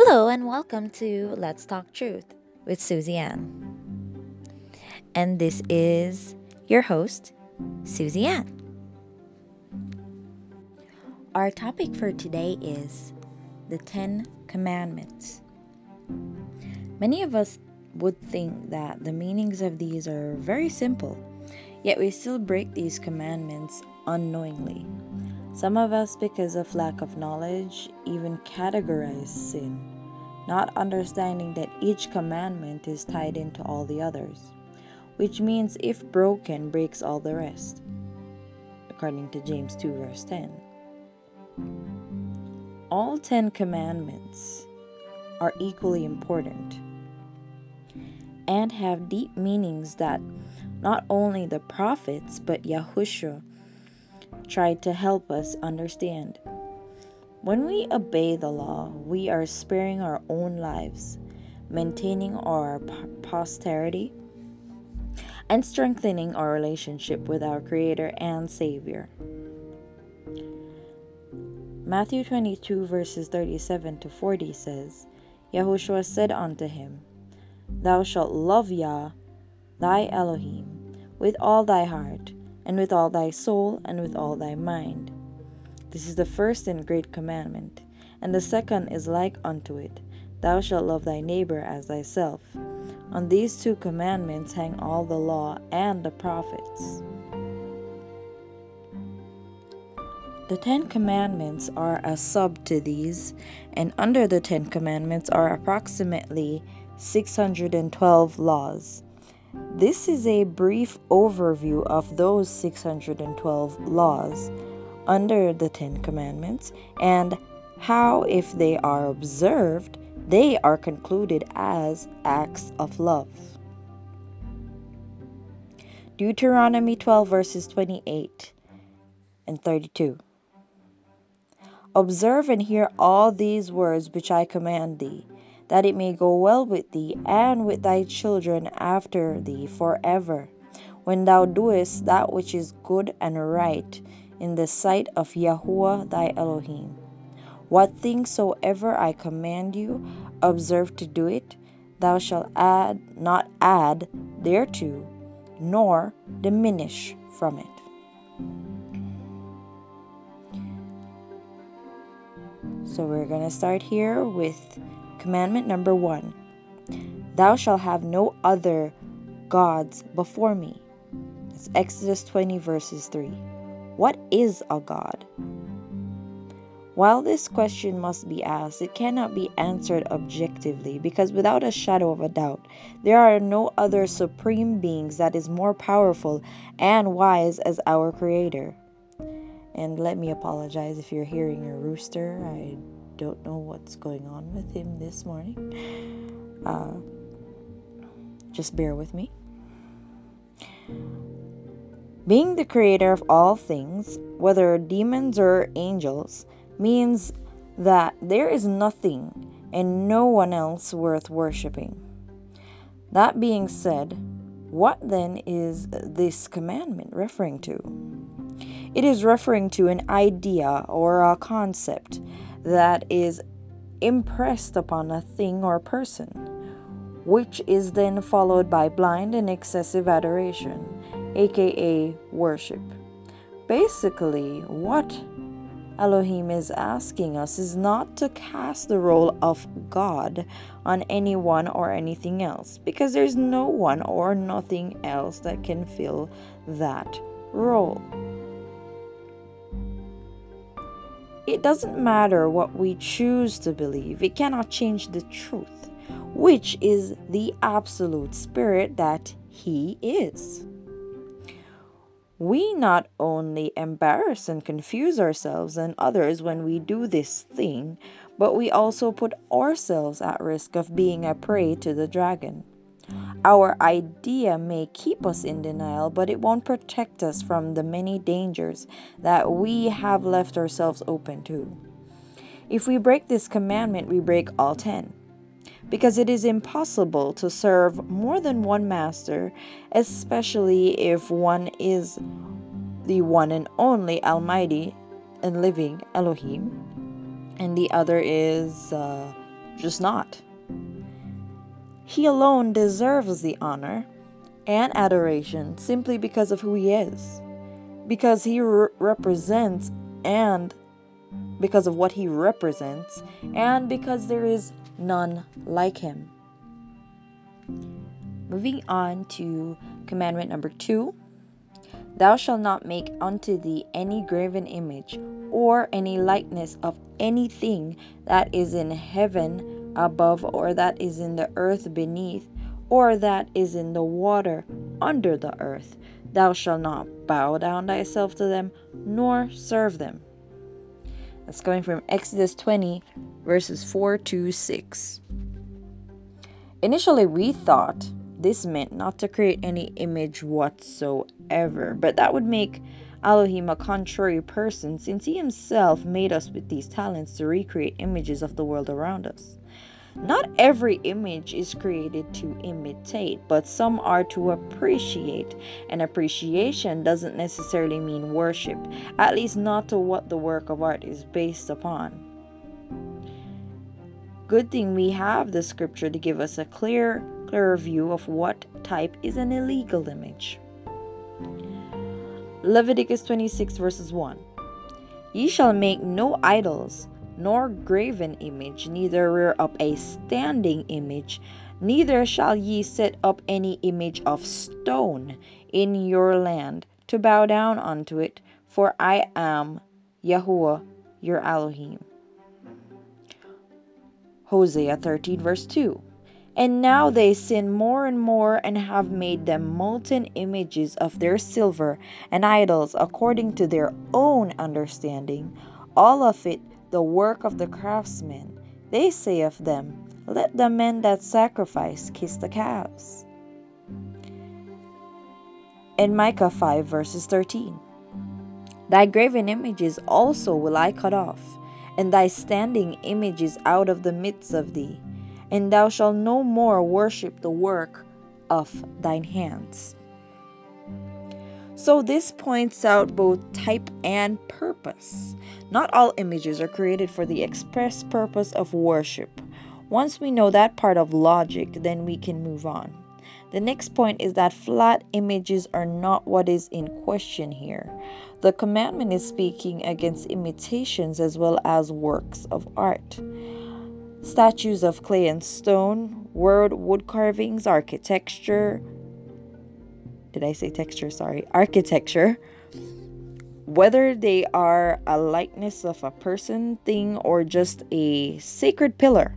Hello and welcome to Let's Talk Truth with Susie Ann. And this is your host, Susie Ann. Our topic for today is the Ten Commandments. Many of us would think that the meanings of these are very simple, yet we still break these commandments unknowingly. Some of us, because of lack of knowledge, even categorize sin, not understanding that each commandment is tied into all the others, which means if broken, breaks all the rest, according to James 2, verse 10. All Ten Commandments are equally important and have deep meanings that not only the prophets but Yahushua tried to help us understand. When we obey the law, we are sparing our own lives, maintaining our posterity, and strengthening our relationship with our Creator and Savior. Matthew 22, verses 37 to 40 says, Yahushua said unto him, Thou shalt love Yah, thy Elohim, with all thy heart, and with all thy soul, and with all thy mind. This is the first and great commandment, and the second is like unto it Thou shalt love thy neighbor as thyself. On these two commandments hang all the law and the prophets. The Ten Commandments are a sub to these, and under the Ten Commandments are approximately 612 laws. This is a brief overview of those 612 laws under the Ten Commandments and how, if they are observed, they are concluded as acts of love. Deuteronomy 12, verses 28 and 32. Observe and hear all these words which I command thee that it may go well with thee and with thy children after thee forever, when thou doest that which is good and right in the sight of Yahuwah thy Elohim. What things soever I command you, observe to do it. Thou shalt add not add thereto, nor diminish from it. So we're going to start here with Commandment number one Thou shalt have no other gods before me. It's Exodus 20, verses 3. What is a God? While this question must be asked, it cannot be answered objectively because without a shadow of a doubt, there are no other supreme beings that is more powerful and wise as our Creator. And let me apologize if you're hearing a rooster. I don't know what's going on with him this morning. Uh, just bear with me. Being the creator of all things, whether demons or angels, means that there is nothing and no one else worth worshiping. That being said, what then is this commandment referring to? It is referring to an idea or a concept that is impressed upon a thing or person, which is then followed by blind and excessive adoration, aka worship. Basically, what Elohim is asking us is not to cast the role of God on anyone or anything else, because there's no one or nothing else that can fill that role. It doesn't matter what we choose to believe, it cannot change the truth, which is the absolute spirit that He is. We not only embarrass and confuse ourselves and others when we do this thing, but we also put ourselves at risk of being a prey to the dragon. Our idea may keep us in denial, but it won't protect us from the many dangers that we have left ourselves open to. If we break this commandment, we break all ten. Because it is impossible to serve more than one master, especially if one is the one and only Almighty and living Elohim, and the other is uh, just not. He alone deserves the honor and adoration simply because of who he is, because he re- represents and because of what he represents, and because there is none like him. Moving on to commandment number two Thou shalt not make unto thee any graven image or any likeness of anything that is in heaven above, or that is in the earth beneath, or that is in the water under the earth. Thou shalt not bow down thyself to them, nor serve them. That's coming from Exodus 20, verses 4 to 6. Initially, we thought this meant not to create any image whatsoever, but that would make Elohim a contrary person since he himself made us with these talents to recreate images of the world around us. Not every image is created to imitate, but some are to appreciate. And appreciation doesn't necessarily mean worship, at least not to what the work of art is based upon. Good thing we have the scripture to give us a clear, clearer view of what type is an illegal image. Leviticus 26 verses 1 Ye shall make no idols nor graven image, neither rear up a standing image, neither shall ye set up any image of stone in your land to bow down unto it, for I am Yahuwah your Elohim. Hosea 13, verse 2. And now they sin more and more and have made them molten images of their silver and idols according to their own understanding, all of it the work of the craftsmen. They say of them, Let the men that sacrifice kiss the calves. In Micah 5, verses 13 Thy graven images also will I cut off, and thy standing images out of the midst of thee, and thou shalt no more worship the work of thine hands. So, this points out both type and purpose. Not all images are created for the express purpose of worship. Once we know that part of logic, then we can move on. The next point is that flat images are not what is in question here. The commandment is speaking against imitations as well as works of art. Statues of clay and stone, word wood carvings, architecture, did I say texture? Sorry, architecture. Whether they are a likeness of a person, thing, or just a sacred pillar,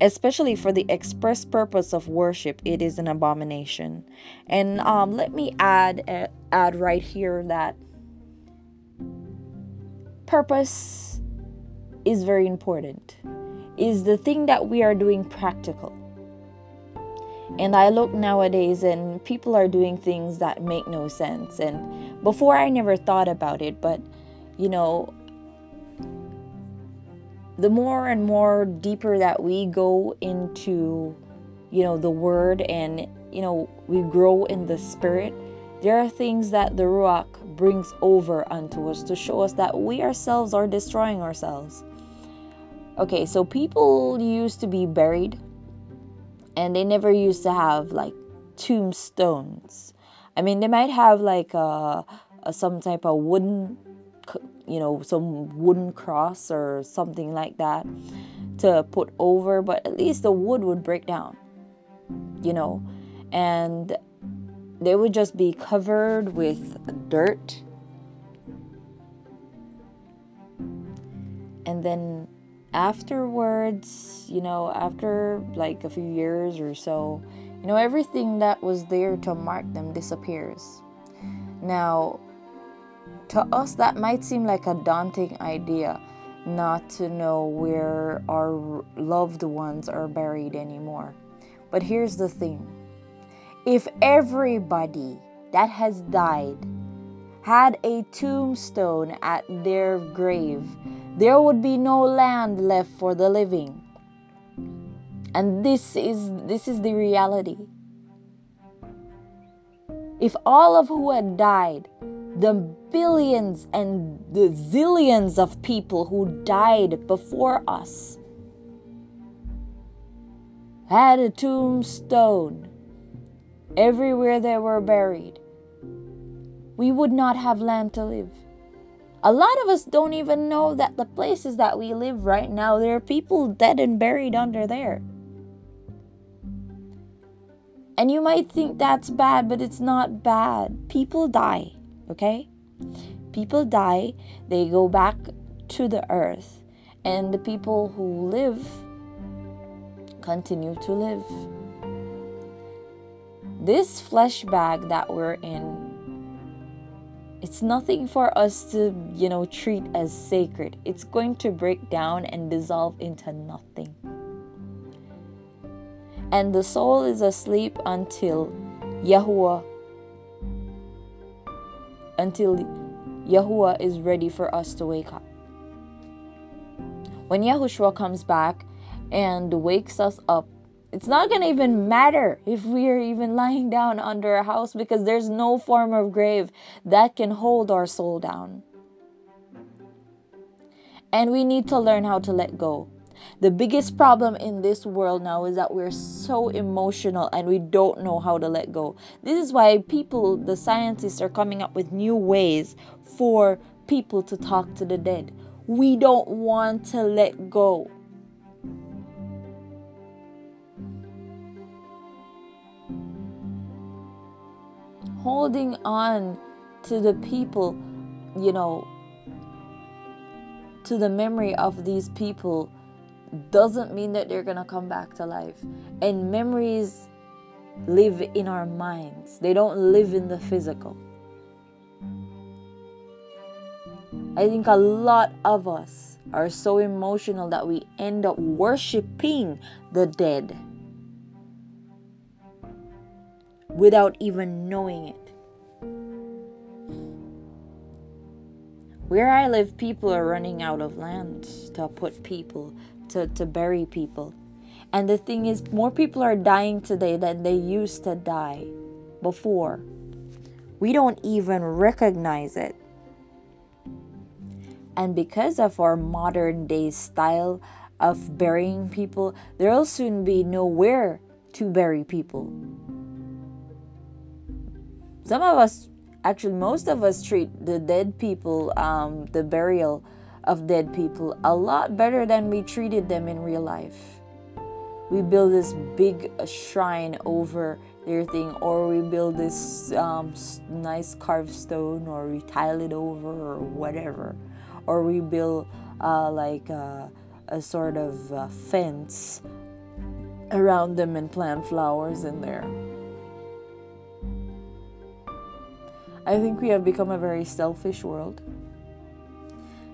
especially for the express purpose of worship, it is an abomination. And um, let me add uh, add right here that purpose is very important. Is the thing that we are doing practical? And I look nowadays and people are doing things that make no sense. And before I never thought about it, but you know, the more and more deeper that we go into, you know, the word and, you know, we grow in the spirit, there are things that the Ruach brings over unto us to show us that we ourselves are destroying ourselves. Okay, so people used to be buried and they never used to have like tombstones. I mean, they might have like a, a some type of wooden, you know, some wooden cross or something like that to put over, but at least the wood would break down, you know, and they would just be covered with dirt. And then afterwards, you know, after like a few years or so, you know, everything that was there to mark them disappears. Now, to us, that might seem like a daunting idea not to know where our loved ones are buried anymore. But here's the thing if everybody that has died had a tombstone at their grave, there would be no land left for the living. And this is this is the reality. If all of who had died, the billions and the zillions of people who died before us, had a tombstone everywhere they were buried, we would not have land to live. A lot of us don't even know that the places that we live right now, there are people dead and buried under there. And you might think that's bad, but it's not bad. People die, okay? People die, they go back to the earth, and the people who live continue to live. This flesh bag that we're in it's nothing for us to, you know, treat as sacred. It's going to break down and dissolve into nothing. And the soul is asleep until Yahuwah until Yahuwah is ready for us to wake up. When Yahushua comes back and wakes us up it's not to even matter if we are even lying down under a house because there's no form of grave that can hold our soul down. And we need to learn how to let go. The biggest problem in this world now is that we're so emotional and we don't know how to let go. This is why people, the scientists, are coming up with new ways for people to talk to the dead. We don't want to let go. Holding on to the people, you know, to the memory of these people doesn't mean that they're going to come back to life. And memories live in our minds, they don't live in the physical. I think a lot of us are so emotional that we end up worshiping the dead without even knowing it. Where I live, people are running out of land to put people, to, to bury people. And the thing is, more people are dying today than they used to die before. We don't even recognize it. And because of our modern day style of burying people, there'll soon be nowhere to bury people. Some of us, actually, most of us treat the dead people, um, the burial of dead people, a lot better than we treated them in real life. We build this big shrine over their thing, or we build this um, nice carved stone, or we tile it over, or whatever, or we build uh, like a, a sort of uh, fence around them and plant flowers in there. I think we have become a very selfish world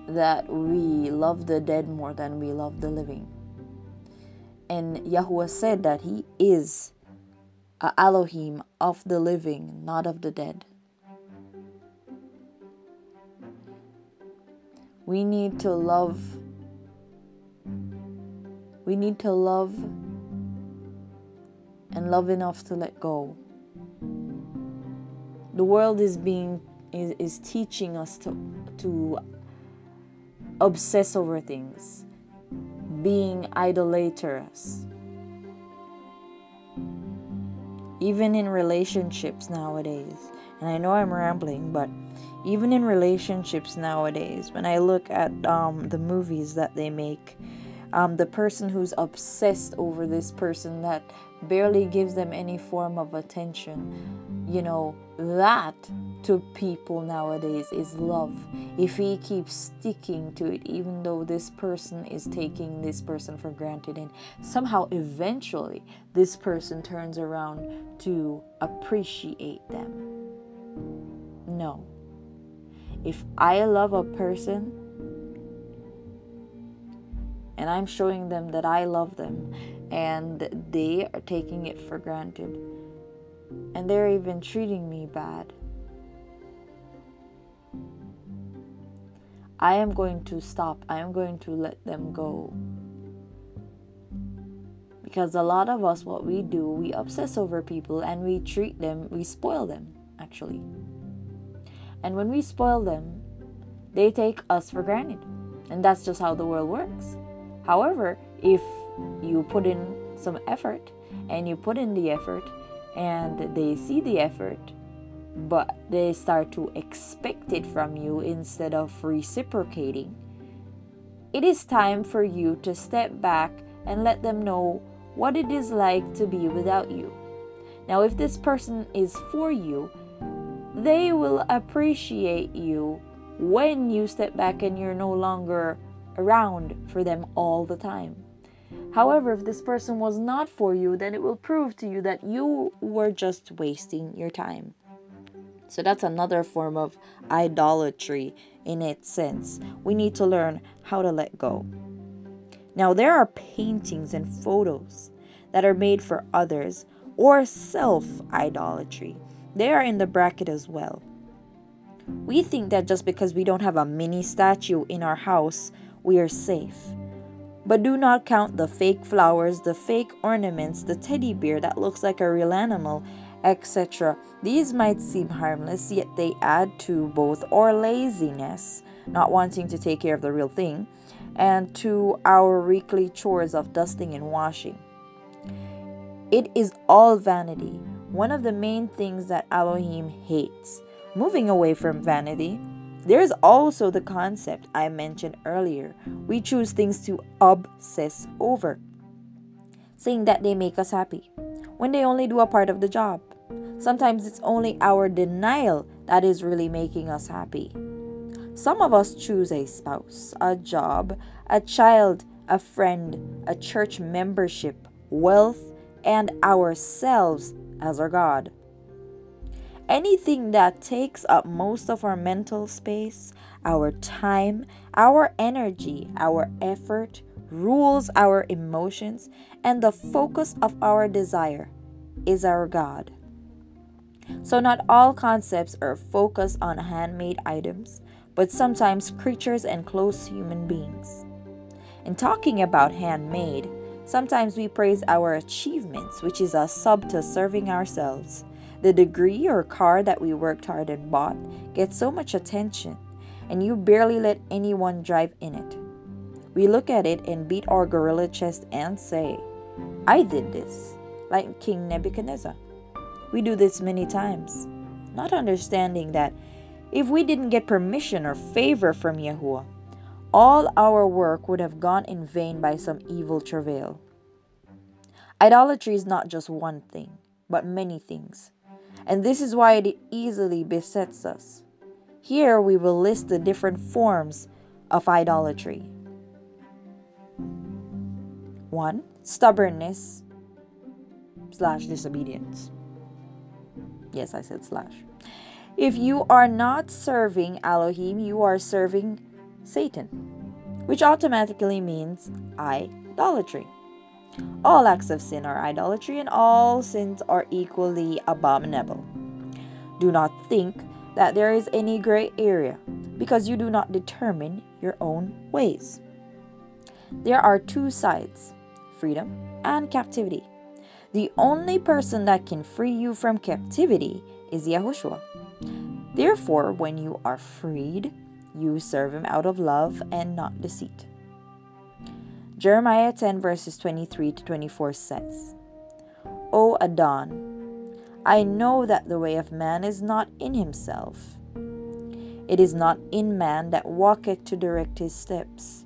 that we love the dead more than we love the living. And Yahuwah said that He is a Elohim of the living, not of the dead. We need to love. We need to love and love enough to let go the world is being is, is teaching us to to obsess over things being idolaters. Even in relationships nowadays and i know i'm rambling but even in relationships nowadays when i look at um, the movies that they make um, the person who's obsessed over this person that barely gives them any form of attention you know that to people nowadays is love. If he keeps sticking to it, even though this person is taking this person for granted, and somehow eventually this person turns around to appreciate them. No. If I love a person and I'm showing them that I love them and they are taking it for granted, and they're even treating me bad. I am going to stop. I am going to let them go. Because a lot of us, what we do, we obsess over people and we treat them, we spoil them, actually. And when we spoil them, they take us for granted. And that's just how the world works. However, if you put in some effort and you put in the effort and they see the effort but they start to expect it from you instead of reciprocating. It is time for you to step back and let them know what it is like to be without you. Now if this person is for you they will appreciate you when you step back and you're no longer around for them all the time However, if this person was not for you, then it will prove to you that you were just wasting your time. So that's another form of idolatry in its sense. We need to learn how to let go. Now, there are paintings and photos that are made for others or self idolatry. They are in the bracket as well. We think that just because we don't have a mini statue in our house, we are safe. But do not count the fake flowers, the fake ornaments, the teddy bear that looks like a real animal, etc. These might seem harmless, yet they add to both our laziness, not wanting to take care of the real thing, and to our weekly chores of dusting and washing. It is all vanity, one of the main things that Elohim hates. Moving away from vanity, there's also the concept I mentioned earlier. We choose things to obsess over, saying that they make us happy when they only do a part of the job. Sometimes it's only our denial that is really making us happy. Some of us choose a spouse, a job, a child, a friend, a church membership, wealth, and ourselves as our God. Anything that takes up most of our mental space, our time, our energy, our effort, rules our emotions, and the focus of our desire is our God. So, not all concepts are focused on handmade items, but sometimes creatures and close human beings. In talking about handmade, sometimes we praise our achievements, which is a sub to serving ourselves. The degree or car that we worked hard and bought gets so much attention, and you barely let anyone drive in it. We look at it and beat our gorilla chest and say, I did this, like King Nebuchadnezzar. We do this many times, not understanding that if we didn't get permission or favor from Yahuwah, all our work would have gone in vain by some evil travail. Idolatry is not just one thing, but many things and this is why it easily besets us. Here we will list the different forms of idolatry. 1. Stubbornness slash disobedience. Yes, I said slash. If you are not serving Elohim, you are serving Satan, which automatically means idolatry. All acts of sin are idolatry, and all sins are equally abominable. Do not think that there is any gray area, because you do not determine your own ways. There are two sides freedom and captivity. The only person that can free you from captivity is Yahushua. Therefore, when you are freed, you serve him out of love and not deceit. Jeremiah 10 verses 23 to 24 says, O Adon, I know that the way of man is not in himself. It is not in man that walketh to direct his steps.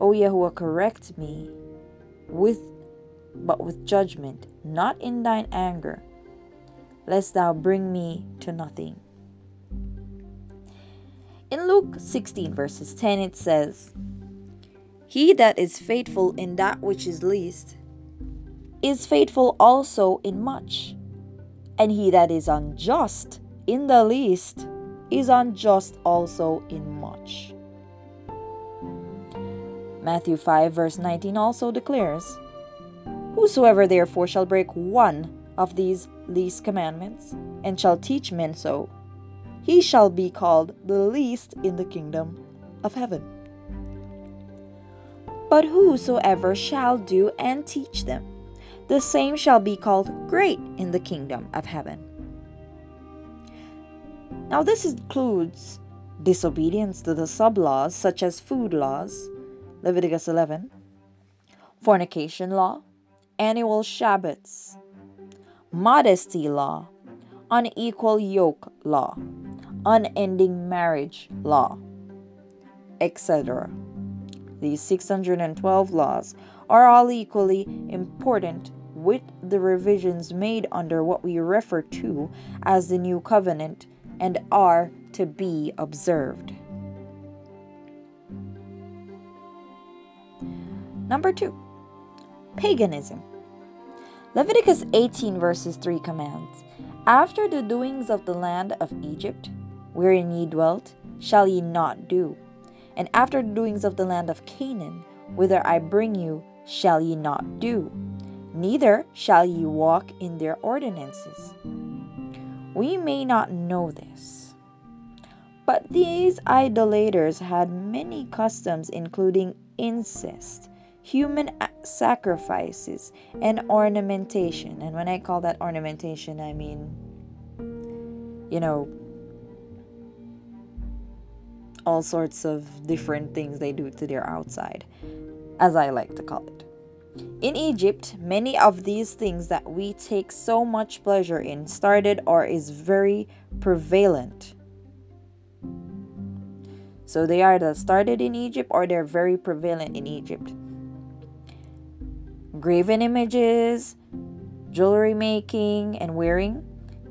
O Yahuwah, correct me with but with judgment, not in thine anger, lest thou bring me to nothing. In Luke 16 verses 10 it says, he that is faithful in that which is least is faithful also in much. And he that is unjust in the least is unjust also in much. Matthew 5, verse 19 also declares Whosoever therefore shall break one of these least commandments, and shall teach men so, he shall be called the least in the kingdom of heaven. But whosoever shall do and teach them, the same shall be called great in the kingdom of heaven. Now, this includes disobedience to the sub laws, such as food laws, Leviticus 11, fornication law, annual Shabbats, modesty law, unequal yoke law, unending marriage law, etc. These 612 laws are all equally important with the revisions made under what we refer to as the New Covenant and are to be observed. Number two, paganism. Leviticus 18, verses 3 commands After the doings of the land of Egypt, wherein ye dwelt, shall ye not do. And after the doings of the land of Canaan, whither I bring you, shall ye not do. Neither shall ye walk in their ordinances. We may not know this, but these idolaters had many customs, including incest, human sacrifices, and ornamentation. And when I call that ornamentation, I mean, you know, all sorts of different things they do to their outside, as I like to call it. In Egypt, many of these things that we take so much pleasure in started or is very prevalent. So they the started in Egypt or they're very prevalent in Egypt graven images, jewelry making and wearing,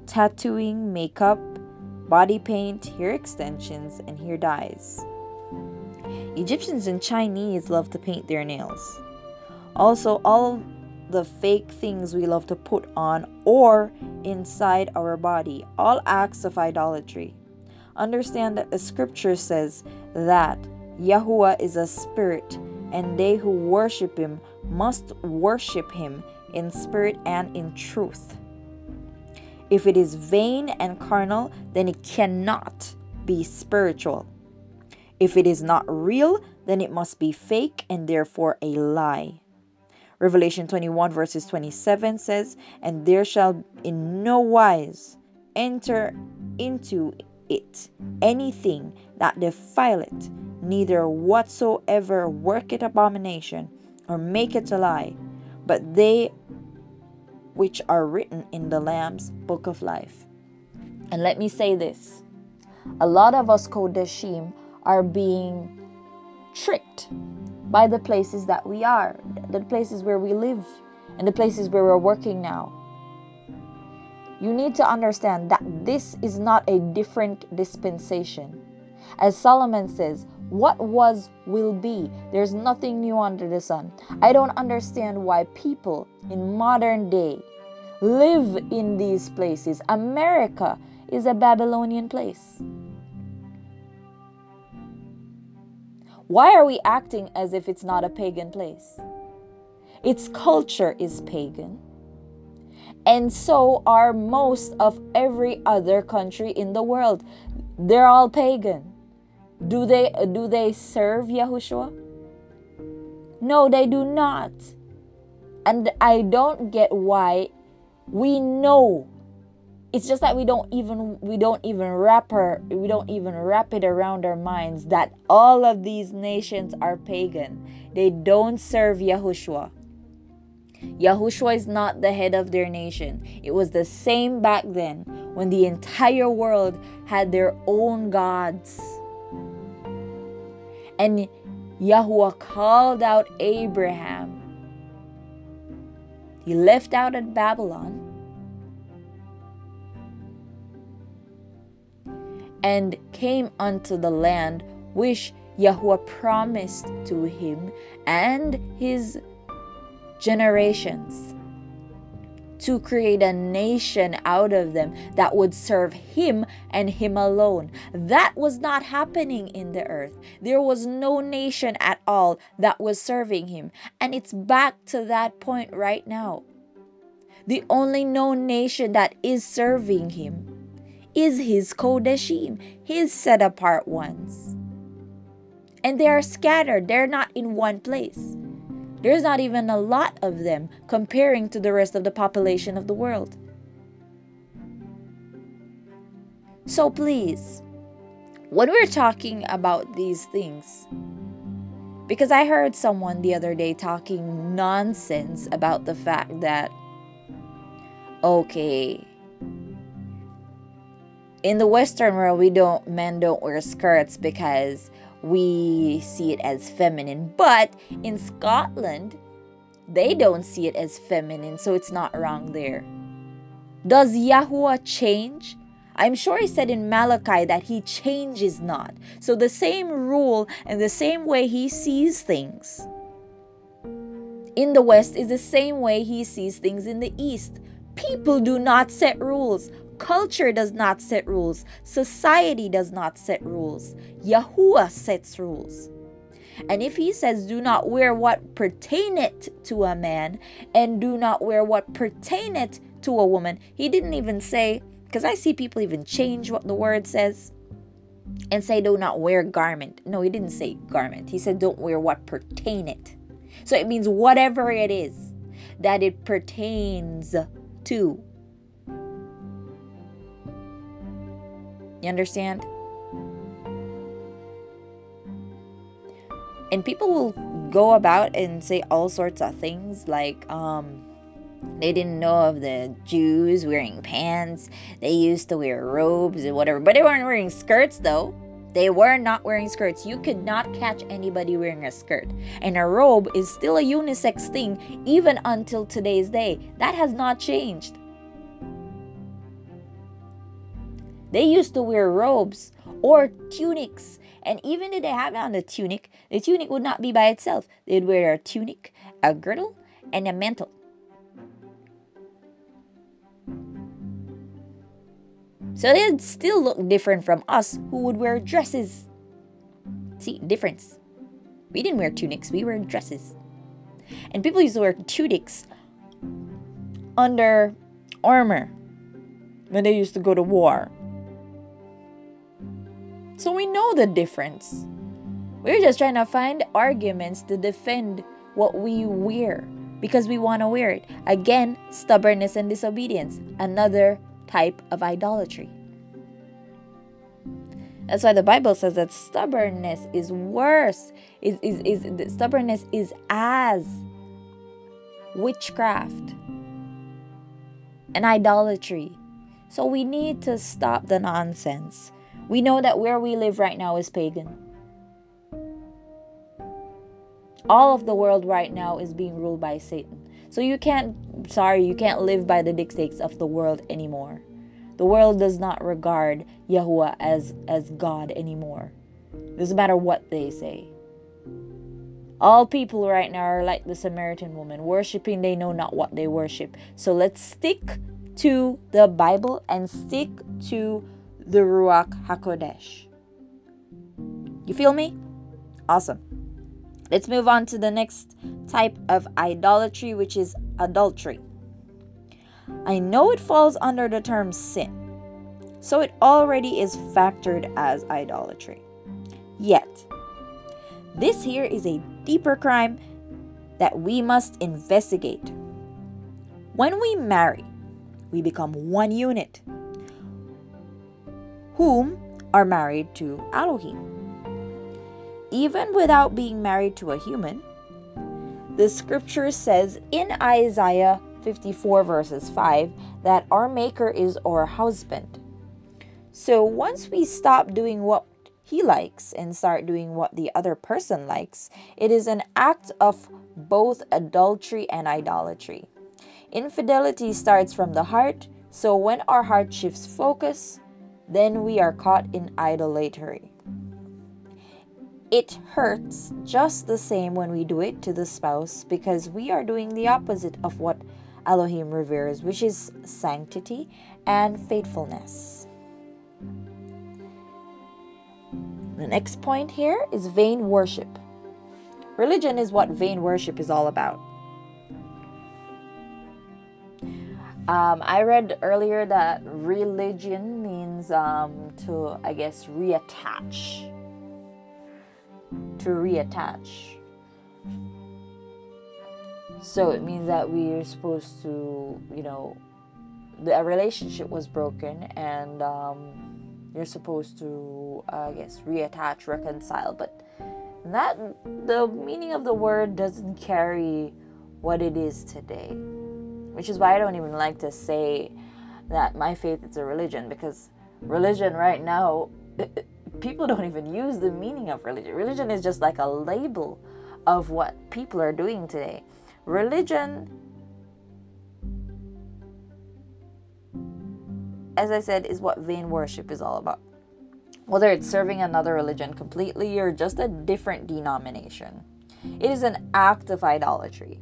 tattooing, makeup, body paint, hair extensions, and hair dyes. Egyptians and Chinese love to paint their nails. Also, all the fake things we love to put on or inside our body, all acts of idolatry. Understand that the scripture says that Yahuwah is a spirit, and they who worship him must worship him in spirit and in truth. If it is vain and carnal, then it cannot be spiritual. If it is not real, then it must be fake and therefore a lie. Revelation 21, verses 27 says, And there shall in no wise enter into it anything that defileth, neither whatsoever worketh abomination, or make it a lie, but they which are written in the Lamb's book of life. And let me say this a lot of us Kodeshim are being tricked by the places that we are, the places where we live, and the places where we're working now. You need to understand that this is not a different dispensation. As Solomon says, what was will be. There's nothing new under the sun. I don't understand why people in modern day live in these places. America is a Babylonian place. Why are we acting as if it's not a pagan place? Its culture is pagan. And so are most of every other country in the world. They're all pagan. Do they do they serve Yahushua? No, they do not. And I don't get why we know. It's just that we don't even we don't even wrap her we don't even wrap it around our minds that all of these nations are pagan. They don't serve yahushua. Yahushua is not the head of their nation. It was the same back then when the entire world had their own gods and Yahweh called out Abraham. He left out at Babylon and came unto the land which Yahweh promised to him and his generations to create a nation out of them that would serve him and him alone. That was not happening in the earth. There was no nation at all that was serving him. And it's back to that point right now. The only known nation that is serving him is his Kodeshim, his set apart ones. And they are scattered, they're not in one place. There's not even a lot of them comparing to the rest of the population of the world. So please, when we're talking about these things, Because I heard someone the other day talking nonsense about the fact that, okay, in the Western world, we don't, men don't wear skirts because we see it as feminine. But in Scotland, they don't see it as feminine, so it's not wrong there. Does Yahuwah change? I'm sure he said in Malachi that he changes not. So the same rule and the same way he sees things in the West is the same way he sees things in the East. People do not set rules. Culture does not set rules. Society does not set rules. Yahuwah sets rules. And if he says, Do not wear what pertaineth to a man, and do not wear what pertaineth to a woman, he didn't even say, because I see people even change what the word says and say, Do not wear garment. No, he didn't say garment. He said, Don't wear what pertaineth. So it means whatever it is that it pertains to. You understand? And people will go about and say all sorts of things like, um, they didn't know of the Jews wearing pants. They used to wear robes and whatever. But they weren't wearing skirts though. They were not wearing skirts. You could not catch anybody wearing a skirt. And a robe is still a unisex thing even until today's day. That has not changed. They used to wear robes or tunics. And even if they have on a tunic, the tunic would not be by itself. They'd wear a tunic, a girdle, and a mantle. So they'd still look different from us who would wear dresses. See, difference. We didn't wear tunics, we wear dresses. And people used to wear tunics under armor when they used to go to war. So we know the difference. We're just trying to find arguments to defend what we wear because we want to wear it. Again, stubbornness and disobedience, another type of idolatry. That's why the Bible says that stubbornness is worse. Is, is, is stubbornness is as witchcraft and idolatry. So we need to stop the nonsense. We know that where we live right now is pagan. All of the world right now is being ruled by Satan. So you can't, sorry, you can't live by the dictates of the world anymore. The world does not regard Yahuwah as, as God anymore. Doesn't matter what they say. All people right now are like the Samaritan woman, worshiping they know not what they worship. So let's stick to the Bible and stick to the Ruach HaKodesh. You feel me? Awesome. Let's move on to the next type of idolatry, which is adultery. I know it falls under the term sin, so it already is factored as idolatry. Yet, this here is a deeper crime that we must investigate. When we marry, we become one unit, whom are married to Elohim. Even without being married to a human, the scripture says in Isaiah 54, verses 5, that our Maker is our husband. So once we stop doing what he likes and start doing what the other person likes, it is an act of both adultery and idolatry. Infidelity starts from the heart, so when our heart shifts focus, then we are caught in idolatry. It hurts just the same when we do it to the spouse because we are doing the opposite of what Elohim reveres, which is sanctity and faithfulness. The next point here is vain worship. Religion is what vain worship is all about. Um, I read earlier that religion means um, to, I guess, reattach. To reattach. So it means that we are supposed to, you know, the relationship was broken and um, you're supposed to, uh, I guess, reattach, reconcile. But that the meaning of the word doesn't carry what it is today. Which is why I don't even like to say that my faith is a religion because religion right now people don't even use the meaning of religion. Religion is just like a label of what people are doing today. Religion as I said is what vain worship is all about whether it's serving another religion completely or just a different denomination. It is an act of idolatry.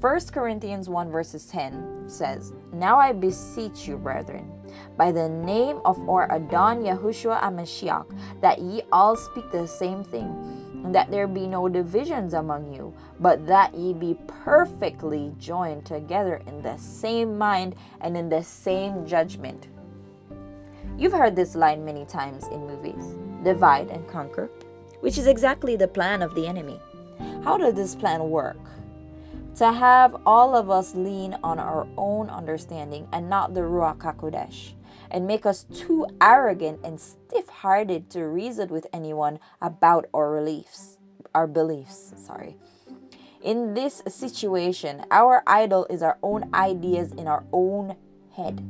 1 Corinthians 1 verses 10 says, Now I beseech you, brethren, by the name of our Adon Yahushua HaMashiach, that ye all speak the same thing, and that there be no divisions among you, but that ye be perfectly joined together in the same mind and in the same judgment. You've heard this line many times in movies divide and conquer, which is exactly the plan of the enemy. How does this plan work? To have all of us lean on our own understanding and not the Ruach HaKodesh, and make us too arrogant and stiff hearted to reason with anyone about our beliefs. Our beliefs, sorry. In this situation, our idol is our own ideas in our own head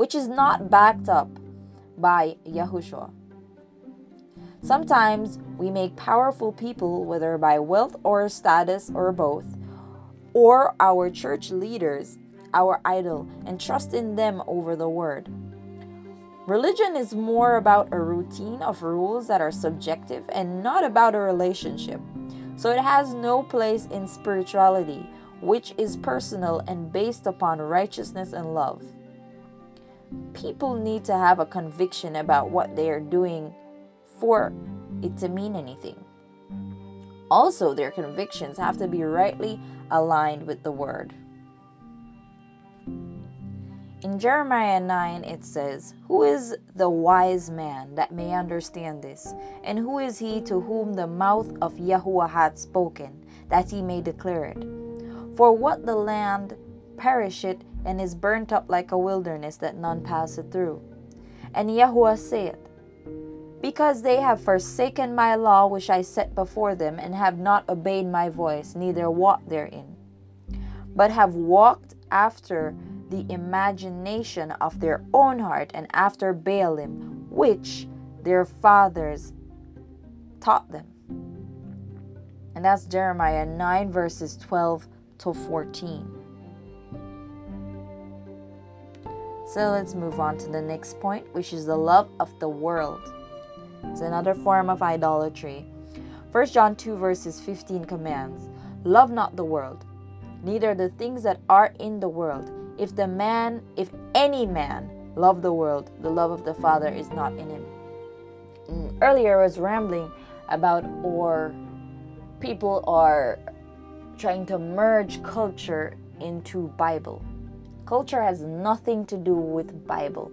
which is not backed up by Yahushua. Sometimes we make powerful people, whether by wealth or status or both, or our church leaders, our idol, and trust in them over the word. Religion is more about a routine of rules that are subjective and not about a relationship. So it has no place in spirituality, which is personal and based upon righteousness and love people need to have a conviction about what they are doing for it to mean anything. Also, their convictions have to be rightly aligned with the word. In Jeremiah 9, it says, Who is the wise man that may understand this? And who is he to whom the mouth of Yahuwah hath spoken, that he may declare it? For what the land perisheth and is burnt up like a wilderness that none passeth through. And Yahuwah saith, Because they have forsaken my law which I set before them, and have not obeyed my voice, neither walked therein, but have walked after the imagination of their own heart, and after Baalim, which their fathers taught them. And that's Jeremiah 9, verses 12 to 14. So let's move on to the next point, which is the love of the world. It's another form of idolatry. 1 John 2 verses 15 commands, Love not the world, neither the things that are in the world. If the man, if any man love the world, the love of the Father is not in him. Mm, earlier I was rambling about or people are trying to merge culture into Bible. Culture has nothing to do with Bible.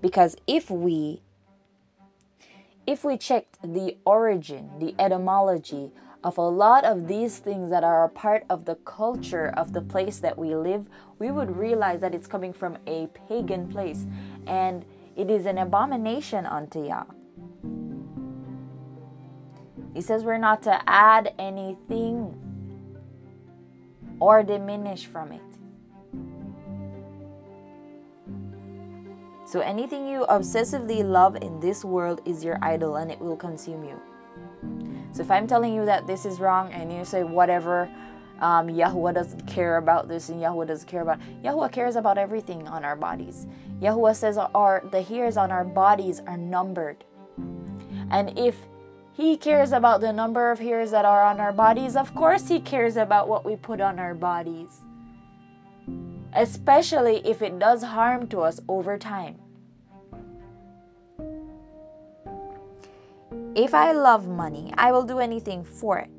Because if we if we checked the origin, the etymology of a lot of these things that are a part of the culture of the place that we live, we would realize that it's coming from a pagan place and it is an abomination unto Yah. He says we're not to add anything or diminish from it. So anything you obsessively love in this world is your idol and it will consume you. So if I'm telling you that this is wrong and you say whatever, um, Yahuwah doesn't care about this and Yahuwah doesn't care about Yahuwah cares about everything on our bodies. Yahuwah says our the hairs on our bodies are numbered. And if he cares about the number of hairs that are on our bodies, of course he cares about what we put on our bodies especially if it does harm to us over time. If I love money, I will do anything for it.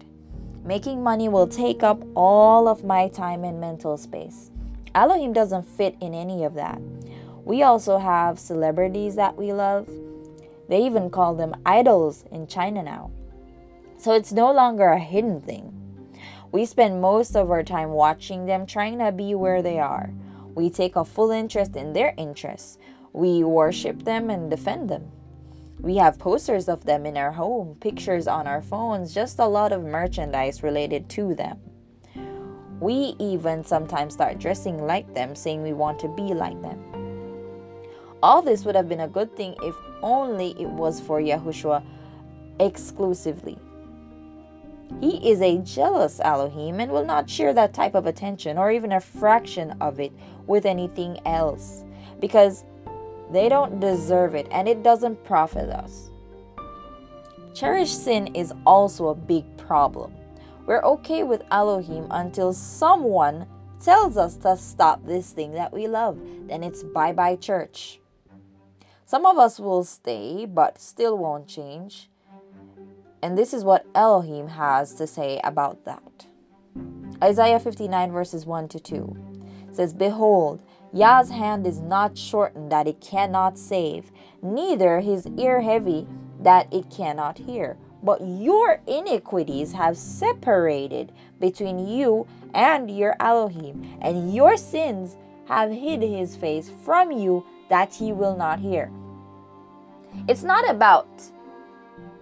Making money will take up all of my time and mental space. Elohim doesn't fit in any of that. We also have celebrities that we love. They even call them idols in China now. So it's no longer a hidden thing. We spend most of our time watching them, trying to be where they are. We take a full interest in their interests. We worship them and defend them. We have posters of them in our home, pictures on our phones, just a lot of merchandise related to them. We even sometimes start dressing like them, saying we want to be like them. All this would have been a good thing if only it was for Yahushua exclusively. He is a jealous Elohim and will not share that type of attention or even a fraction of it with anything else because they don't deserve it and it doesn't profit us. Cherished sin is also a big problem. We're okay with Elohim until someone tells us to stop this thing that we love. Then it's bye bye church. Some of us will stay but still won't change. And this is what Elohim has to say about that. Isaiah 59, verses 1 to 2 says, Behold, Yah's hand is not shortened that it cannot save, neither his ear heavy that it cannot hear. But your iniquities have separated between you and your Elohim, and your sins have hid his face from you that he will not hear. It's not about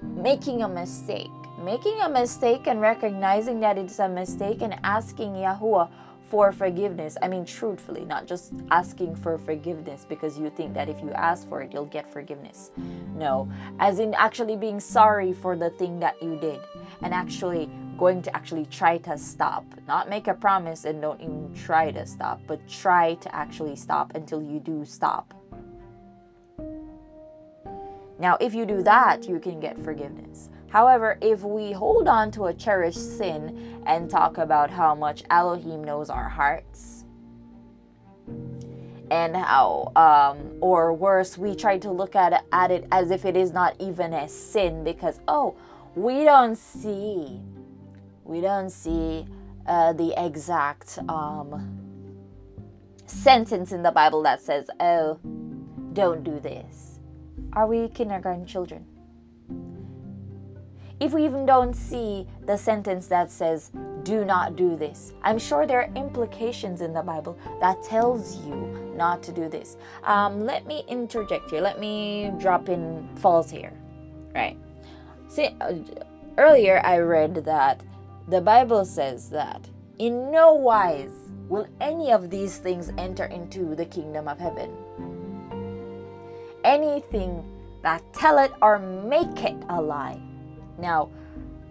making a mistake. Making a mistake and recognizing that it's a mistake and asking Yahuwah for forgiveness. I mean, truthfully, not just asking for forgiveness because you think that if you ask for it, you'll get forgiveness. No, as in actually being sorry for the thing that you did and actually going to actually try to stop. Not make a promise and don't even try to stop, but try to actually stop until you do stop. Now, if you do that, you can get forgiveness. However, if we hold on to a cherished sin and talk about how much Elohim knows our hearts, and how, um, or worse, we try to look at at it as if it is not even a sin because, oh, we don't see, we don't see uh, the exact um, sentence in the Bible that says, oh, don't do this are we kindergarten children? If we even don't see the sentence that says, do not do this, I'm sure there are implications in the Bible that tells you not to do this. Um, let me interject here. Let me drop in false here. Right. See, uh, earlier I read that the Bible says that in no wise will any of these things enter into the kingdom of heaven anything that tell it or make it a lie. Now,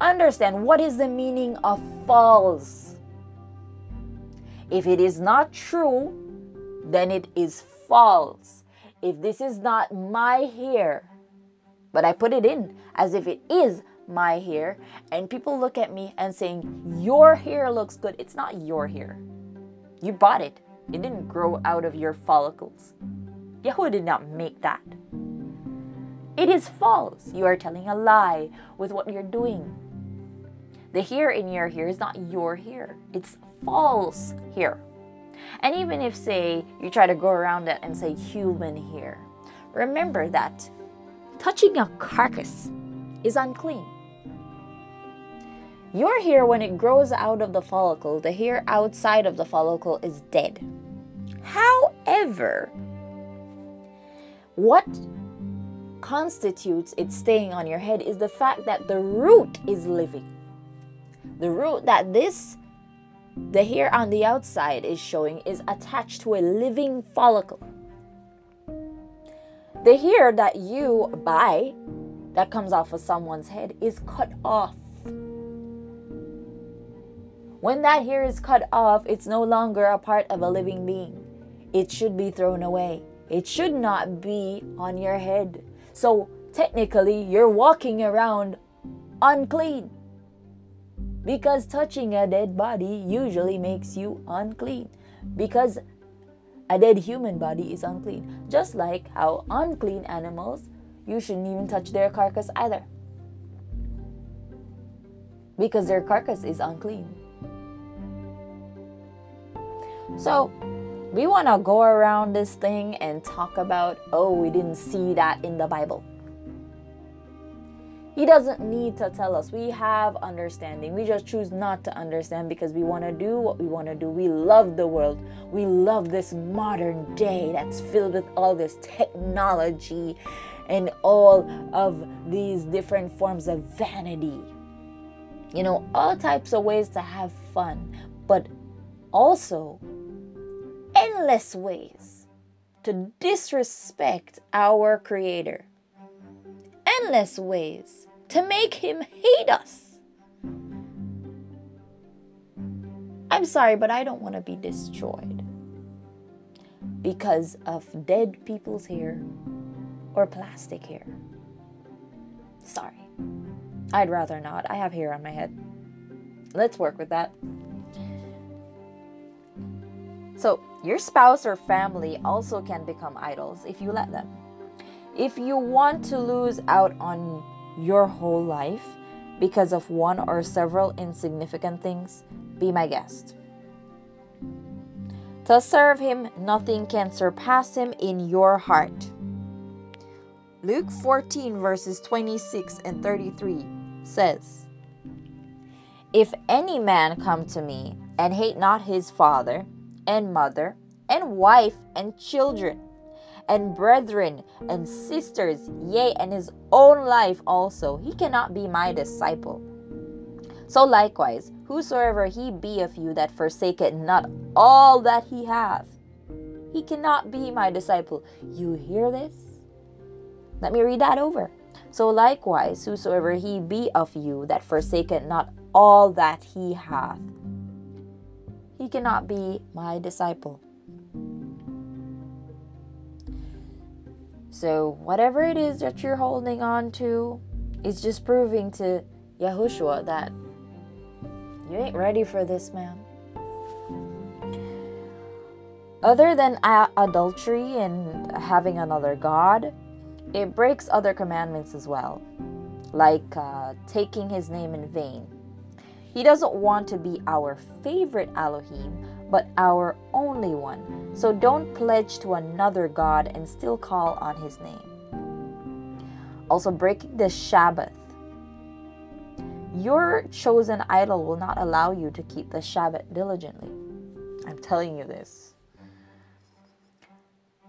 understand what is the meaning of false. If it is not true, then it is false. If this is not my hair, but I put it in as if it is my hair, and people look at me and saying, Your hair looks good, it's not your hair. You bought it, it didn't grow out of your follicles. Yahweh did not make that. It is false. You are telling a lie with what you're doing. The here in your here is not your here, it's false here. And even if, say, you try to go around it and say human here, remember that touching a carcass is unclean. Your hair, when it grows out of the follicle, the hair outside of the follicle is dead. However, what constitutes it staying on your head is the fact that the root is living. The root that this, the hair on the outside is showing, is attached to a living follicle. The hair that you buy that comes off of someone's head is cut off. When that hair is cut off, it's no longer a part of a living being. It should be thrown away. It should not be on your head. So technically, you're walking around unclean. Because touching a dead body usually makes you unclean. Because a dead human body is unclean. Just like how unclean animals, you shouldn't even touch their carcass either. Because their carcass is unclean. So, we want to go around this thing and talk about, oh, we didn't see that in the Bible. He doesn't need to tell us. We have understanding. We just choose not to understand because we want to do what we want to do. We love the world. We love this modern day that's filled with all this technology and all of these different forms of vanity. You know, all types of ways to have fun, but also endless ways to disrespect our Creator, endless ways to make Him hate us. I'm sorry, but I don't want to be destroyed because of dead people's hair or plastic hair. Sorry. I'd rather not. I have hair on my head. Let's work with that. So, your spouse or family also can become idols if you let them. If you want to lose out on your whole life because of one or several insignificant things, be my guest. To serve him, nothing can surpass him in your heart. Luke 14, verses 26 and 33 says, If any man come to me and hate not his father, and mother, and wife, and children, and brethren, and sisters, yea, and his own life also, he cannot be my disciple. So likewise, whosoever he be of you that forsaketh not all that he hath, he cannot be my disciple. You hear this? Let me read that over. So likewise, whosoever he be of you that forsaketh not all that he hath, he cannot be my disciple. So, whatever it is that you're holding on to, is just proving to Yahushua that you ain't ready for this, man. Other than adultery and having another God, it breaks other commandments as well, like uh, taking his name in vain he doesn't want to be our favorite Elohim, but our only one. So don't pledge to another God and still call on his name. Also, breaking the Sabbath. Your chosen idol will not allow you to keep the Sabbath diligently. I'm telling you this.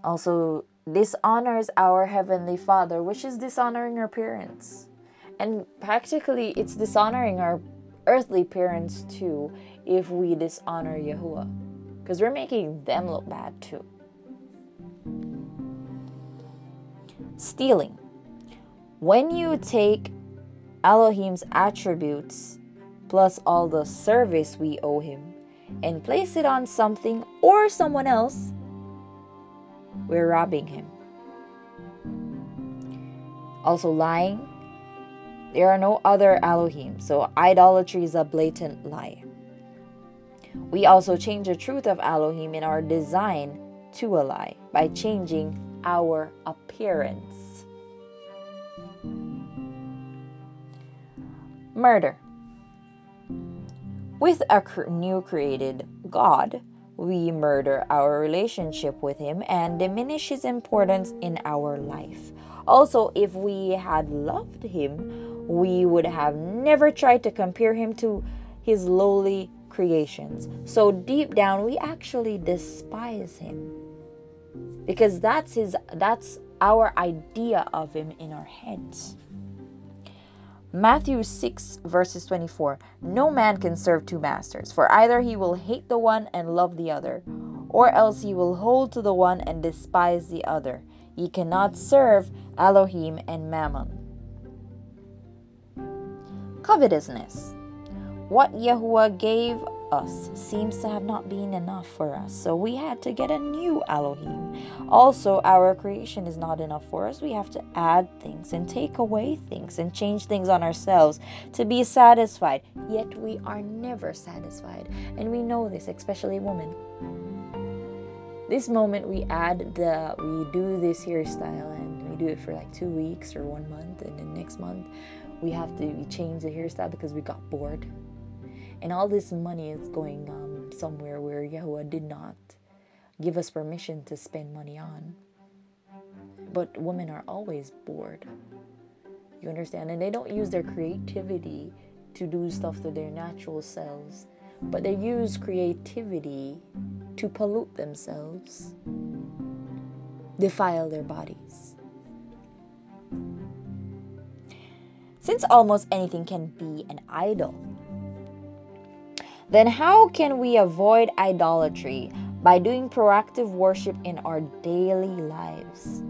Also, dishonors our Heavenly Father, which is dishonoring our parents. And practically, it's dishonoring our earthly parents too if we dishonor Yahuwah. Because we're making them look bad too. Stealing. When you take Elohim's attributes plus all the service we owe him and place it on something or someone else, we're robbing him. Also, lying there are no other Elohim, so idolatry is a blatant lie. We also change the truth of Elohim in our design to a lie by changing our appearance. Murder. With a new created God, we murder our relationship with Him and diminish His importance in our life. Also, if we had loved Him, we would have never tried to compare him to his lowly creations. So deep down we actually despise him. Because that's his that's our idea of him in our heads. Matthew 6 verses 24 No man can serve two masters, for either he will hate the one and love the other, or else he will hold to the one and despise the other. Ye cannot serve Elohim and Mammon covetousness. What Yahuwah gave us seems to have not been enough for us, so we had to get a new Elohim. Also, our creation is not enough for us. We have to add things and take away things and change things on ourselves to be satisfied. Yet we are never satisfied, and we know this, especially women. This moment we add the we do this hairstyle and we do it for like two weeks or one month, and then next month we have to change the hairstyle because we got bored. And all this money is going um, somewhere where Yahuwah did not give us permission to spend money on. But women are always bored. You understand? And they don't use their creativity to do stuff to their natural selves, but they use creativity to pollute themselves, defile their bodies. Since almost anything can be an idol. Then, how can we avoid idolatry? By doing proactive worship in our daily lives.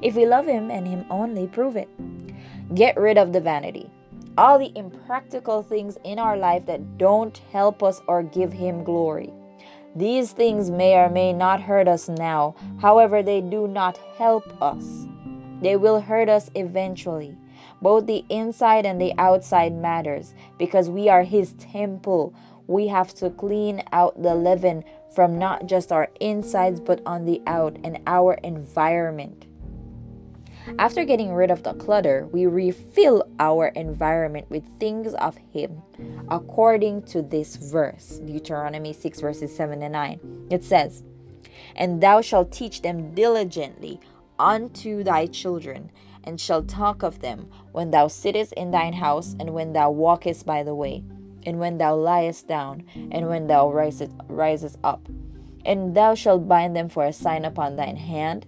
If we love Him and Him only, prove it. Get rid of the vanity, all the impractical things in our life that don't help us or give Him glory. These things may or may not hurt us now, however, they do not help us. They will hurt us eventually. Both the inside and the outside matters because we are His temple. We have to clean out the leaven from not just our insides but on the out and our environment. After getting rid of the clutter, we refill our environment with things of Him, according to this verse, Deuteronomy 6, verses 7 and 9. It says, And thou shalt teach them diligently unto thy children, and shall talk of them when thou sittest in thine house, and when thou walkest by the way, and when thou liest down, and when thou risest, risest up. And thou shalt bind them for a sign upon thine hand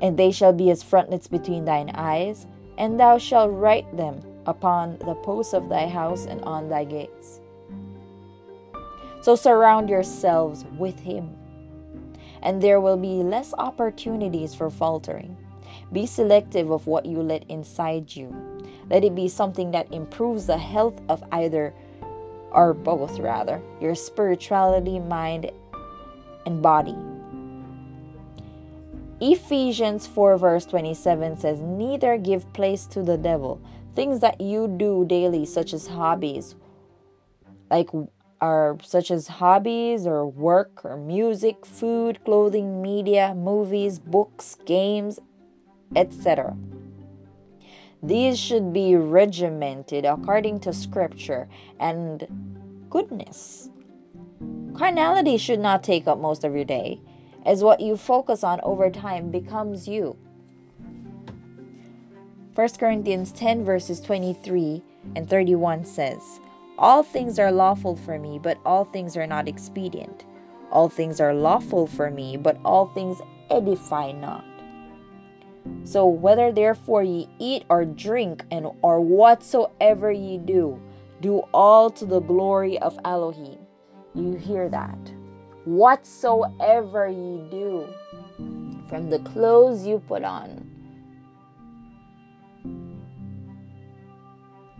and they shall be as frontlets between thine eyes, and thou shalt write them upon the posts of thy house and on thy gates. So surround yourselves with him, and there will be less opportunities for faltering. Be selective of what you let inside you. Let it be something that improves the health of either or both, rather, your spirituality, mind, and body. Ephesians 4, verse 27 says, Neither give place to the devil. Things that you do daily, such as hobbies, like are such as hobbies or work or music, food, clothing, media, movies, books, games, etc. These should be regimented according to scripture and goodness. Carnality should not take up most of your day as what you focus on over time becomes you. 1 Corinthians 10, verses 23 and 31 says, All things are lawful for me, but all things are not expedient. All things are lawful for me, but all things edify not. So whether therefore ye eat or drink, and or whatsoever ye do, do all to the glory of Elohim. You hear that? whatsoever ye do, from the clothes you put on,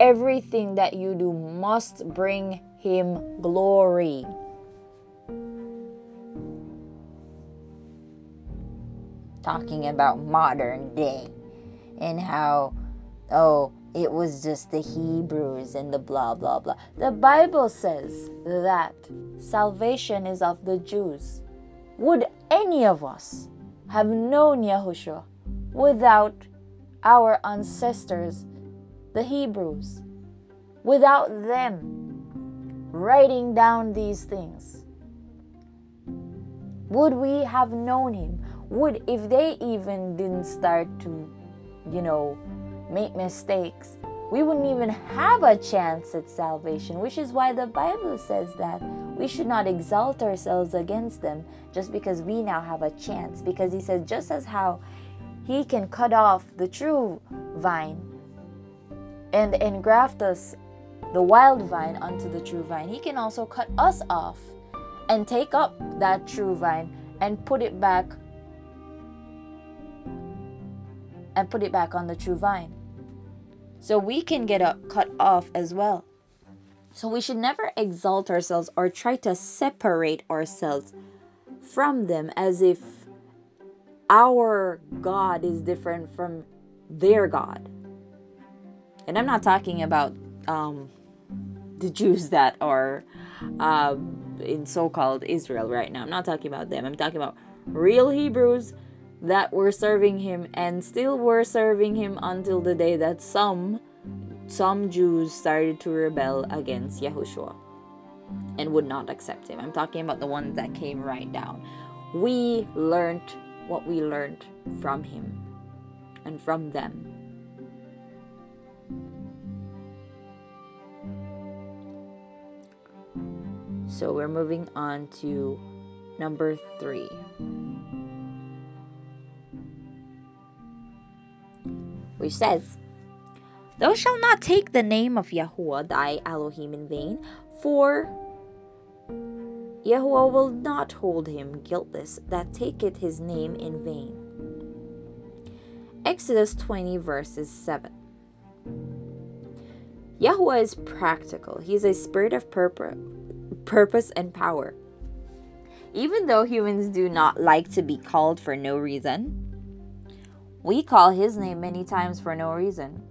everything that you do must bring him glory. Talking about modern day and how, oh, it was just the Hebrews and the blah, blah, blah. The Bible says that salvation is of the Jews. Would any of us have known Yahushua without our ancestors, the Hebrews? Without them writing down these things? Would we have known him? Would, if they even didn't start to, you know, make mistakes, we wouldn't even have a chance at salvation, which is why the Bible says that we should not exalt ourselves against them just because we now have a chance. Because He says, just as how He can cut off the true vine and engraft us, the wild vine, onto the true vine, He can also cut us off and take up that true vine and put it back and put it back on the true vine. So we can get a, cut off as well. So we should never exalt ourselves or try to separate ourselves from them as if our God is different from their God. And I'm not talking about um, the Jews that are um, in so called Israel right now. I'm not talking about them. I'm talking about real Hebrews that were serving him and still were serving him until the day that some some Jews started to rebel against Yahushua and would not accept him. I'm talking about the ones that came right down. We learned what we learned from him and from them. So we're moving on to number three. which says, Thou shalt not take the name of Yahuwah thy Elohim in vain, for Yahuwah will not hold him guiltless that taketh his name in vain. Exodus 20, verses 7. Yahuwah is practical. He is a spirit of purpose and power. Even though humans do not like to be called for no reason, we call his name many times for no reason.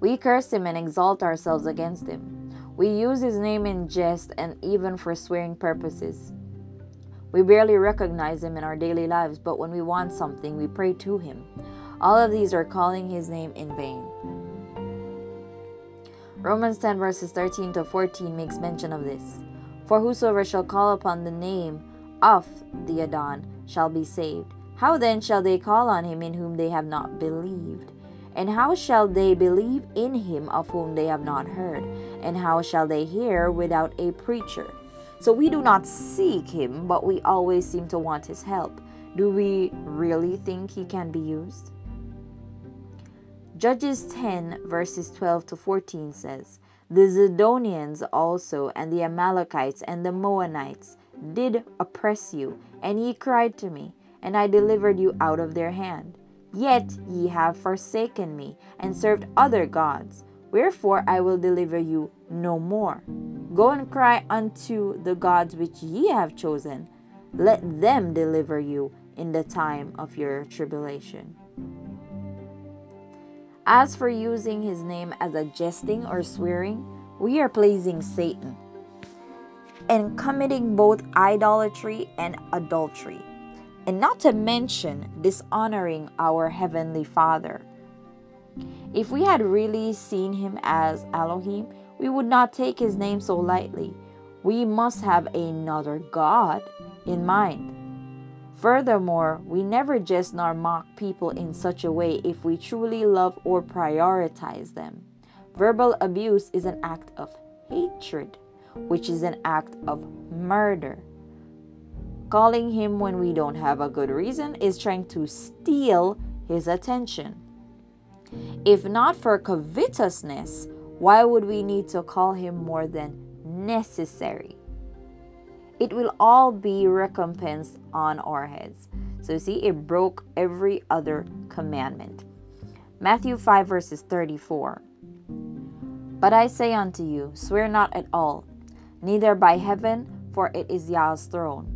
We curse him and exalt ourselves against him. We use his name in jest and even for swearing purposes. We barely recognize him in our daily lives, but when we want something, we pray to him. All of these are calling his name in vain. Romans 10 verses 13 to 14 makes mention of this. For whosoever shall call upon the name of the Adon shall be saved. How then shall they call on him in whom they have not believed? And how shall they believe in him of whom they have not heard? And how shall they hear without a preacher? So we do not seek him, but we always seem to want his help. Do we really think he can be used? Judges 10, verses 12 to 14 says, The Zidonians also, and the Amalekites, and the Moabites did oppress you, and ye cried to me, and I delivered you out of their hand. Yet ye have forsaken me, and served other gods. Wherefore I will deliver you no more. Go and cry unto the gods which ye have chosen. Let them deliver you in the time of your tribulation. As for using his name as a jesting or swearing, we are pleasing Satan and committing both idolatry and adultery, and not to mention dishonoring our Heavenly Father. If we had really seen him as Elohim, we would not take his name so lightly. We must have another God in mind. Furthermore, we never jest nor mock people in such a way if we truly love or prioritize them. Verbal abuse is an act of hatred, which is an act of murder. Calling him when we don't have a good reason is trying to steal his attention. If not for covetousness, why would we need to call him more than necessary? It will all be recompensed on our heads. So you see, it broke every other commandment. Matthew 5, verses 34. But I say unto you, swear not at all, neither by heaven, for it is Yah's throne.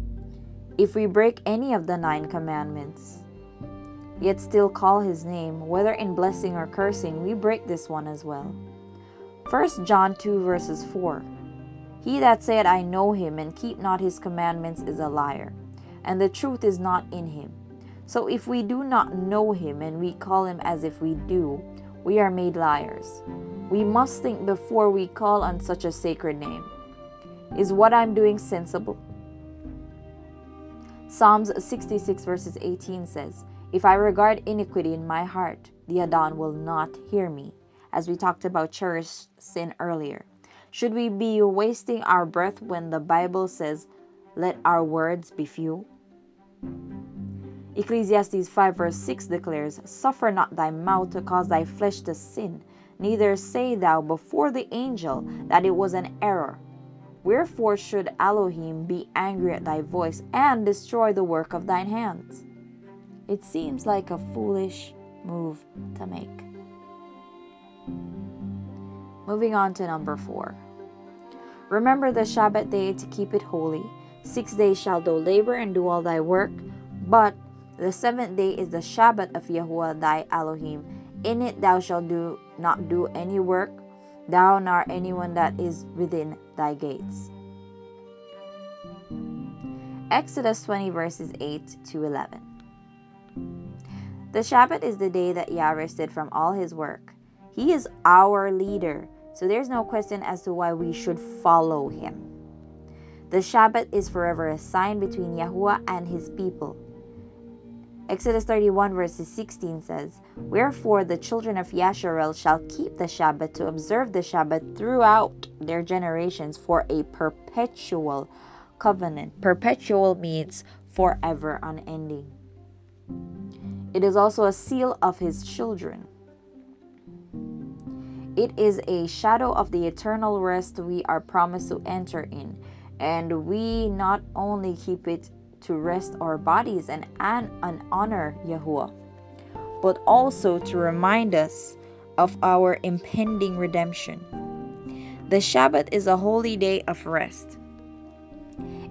If we break any of the nine commandments, yet still call his name, whether in blessing or cursing, we break this one as well. 1 John 2, verses 4. He that said, I know him, and keep not his commandments, is a liar, and the truth is not in him. So if we do not know him, and we call him as if we do, we are made liars. We must think before we call on such a sacred name. Is what I'm doing sensible? Psalms 66, verses 18 says, If I regard iniquity in my heart, the Adon will not hear me, as we talked about cherished sin earlier. Should we be wasting our breath when the Bible says, Let our words be few? Ecclesiastes 5 verse 6 declares, Suffer not thy mouth to cause thy flesh to sin, neither say thou before the angel that it was an error. Wherefore should Elohim be angry at thy voice and destroy the work of thine hands? It seems like a foolish move to make. Moving on to number four. Remember the Sabbath day to keep it holy. Six days shalt thou labor and do all thy work, but the seventh day is the Sabbath of Yahuwah thy Elohim. In it thou shalt do not do any work, thou nor anyone that is within thy gates. Exodus 20 verses 8 to 11. The Sabbath is the day that Yah rested from all his work. He is our leader. So there's no question as to why we should follow him. The Shabbat is forever a sign between Yahuwah and his people. Exodus 31 verses 16 says, Wherefore the children of Yasharel shall keep the Shabbat to observe the Shabbat throughout their generations for a perpetual covenant. Perpetual means forever unending. It is also a seal of his children. It is a shadow of the eternal rest we are promised to enter in, and we not only keep it to rest our bodies and, and, and honor Yahuwah, but also to remind us of our impending redemption. The Shabbat is a holy day of rest.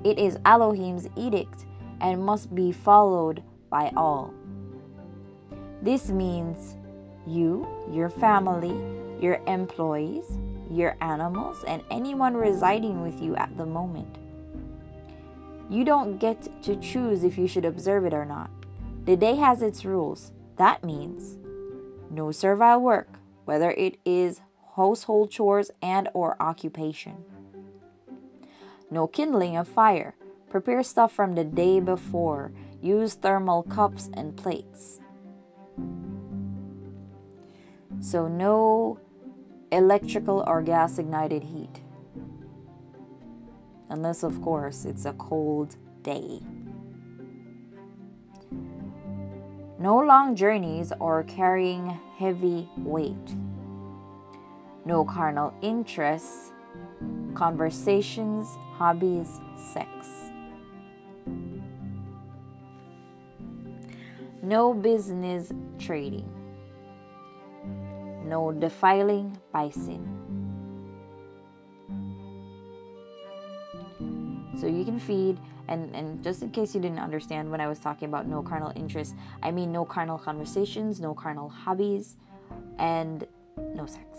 It is Elohim's edict and must be followed by all. This means you, your family, your employees, your animals, and anyone residing with you at the moment. You don't get to choose if you should observe it or not. The day has its rules. That means no servile work, whether it is household chores and or occupation. No kindling of fire. Prepare stuff from the day before. Use thermal cups and plates. So no electrical or gas ignited heat. Unless of course it's a cold day. No long journeys or carrying heavy weight. No carnal interests, conversations, hobbies, sex. No business trading. No defiling by sin. So you can feed and and just in case you didn't understand when I was talking about no carnal interests, I mean no carnal conversations, no carnal hobbies, and no sex.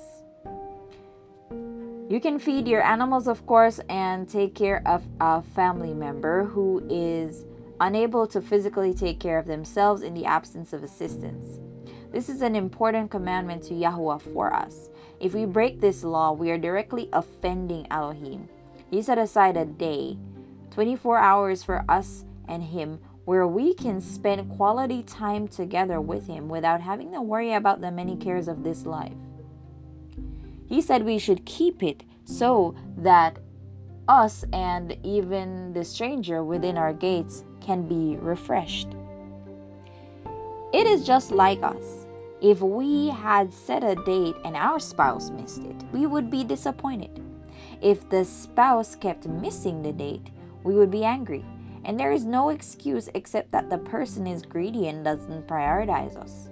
You can feed your animals, of course, and take care of a family member who is unable to physically take care of themselves in the absence of assistance. This is an important commandment to Yahuwah for us. If we break this law, we are directly offending Elohim. He set aside a day 24 hours for us and Him where we can spend quality time together with Him without having to worry about the many cares of this life. He said we should keep it so that us and even the stranger within our gates can be refreshed. It is just like us. If we hmm. had set a date and our spouse missed it, we would be disappointed. If the spouse kept missing the date, we would be angry. And there is no excuse except that the person is greedy and doesn't prioritize us.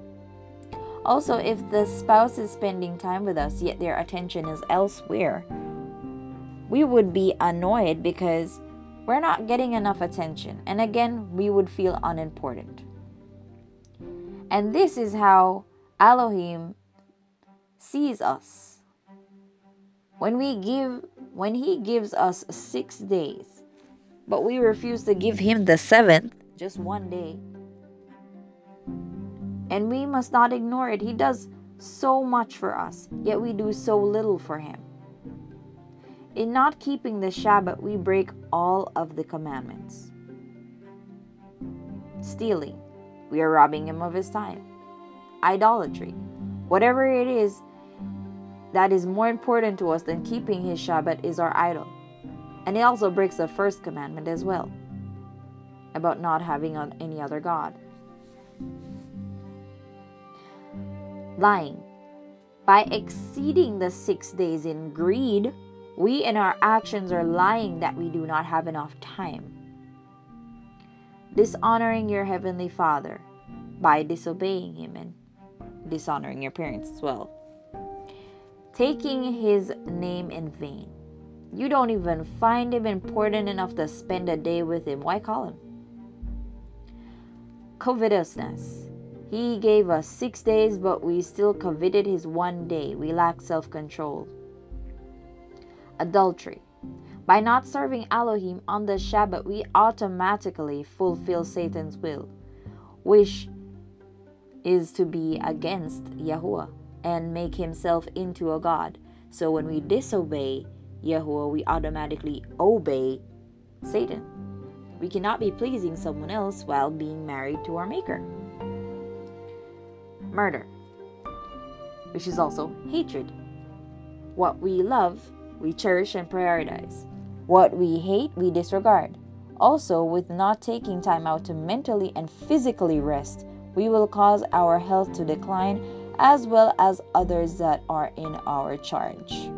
Also, if the spouse is spending time with us yet their attention is elsewhere, we would be annoyed because we're not getting enough attention. And again, we would feel unimportant. And this is how Elohim sees us. When we give when he gives us 6 days, but we refuse to give him the seventh, just one day. And we must not ignore it. He does so much for us, yet we do so little for him. In not keeping the Shabbat, we break all of the commandments. Stealing, we are robbing him of his time. Idolatry, whatever it is that is more important to us than keeping his Shabbat, is our idol. And he also breaks the first commandment as well about not having any other God. Lying. By exceeding the six days in greed, we in our actions are lying that we do not have enough time. Dishonoring your heavenly Father by disobeying Him and dishonoring your parents as well. Taking His name in vain you don't even find him important enough to spend a day with him. Why call him? Covetousness. He gave us six days, but we still coveted his one day. We lack self control. Adultery. By not serving Elohim on the Shabbat, we automatically fulfill Satan's will, which is to be against Yahuwah and make himself into a God. So when we disobey, Yahuwah, we automatically obey Satan. We cannot be pleasing someone else while being married to our Maker. Murder, which is also hatred. What we love, we cherish and prioritize. What we hate, we disregard. Also, with not taking time out to mentally and physically rest, we will cause our health to decline as well as others that are in our charge.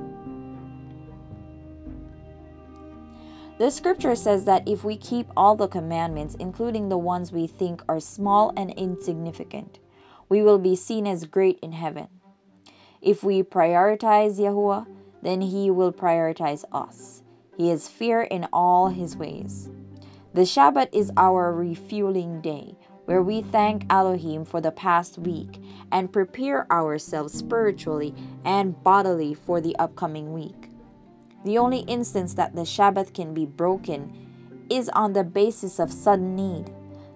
The scripture says that if we keep all the commandments, including the ones we think are small and insignificant, we will be seen as great in heaven. If we prioritize Yahuwah, then He will prioritize us. He is fair in all His ways. The Shabbat is our refueling day, where we thank Elohim for the past week and prepare ourselves spiritually and bodily for the upcoming week. The only instance that the Shabbat can be broken is on the basis of sudden need,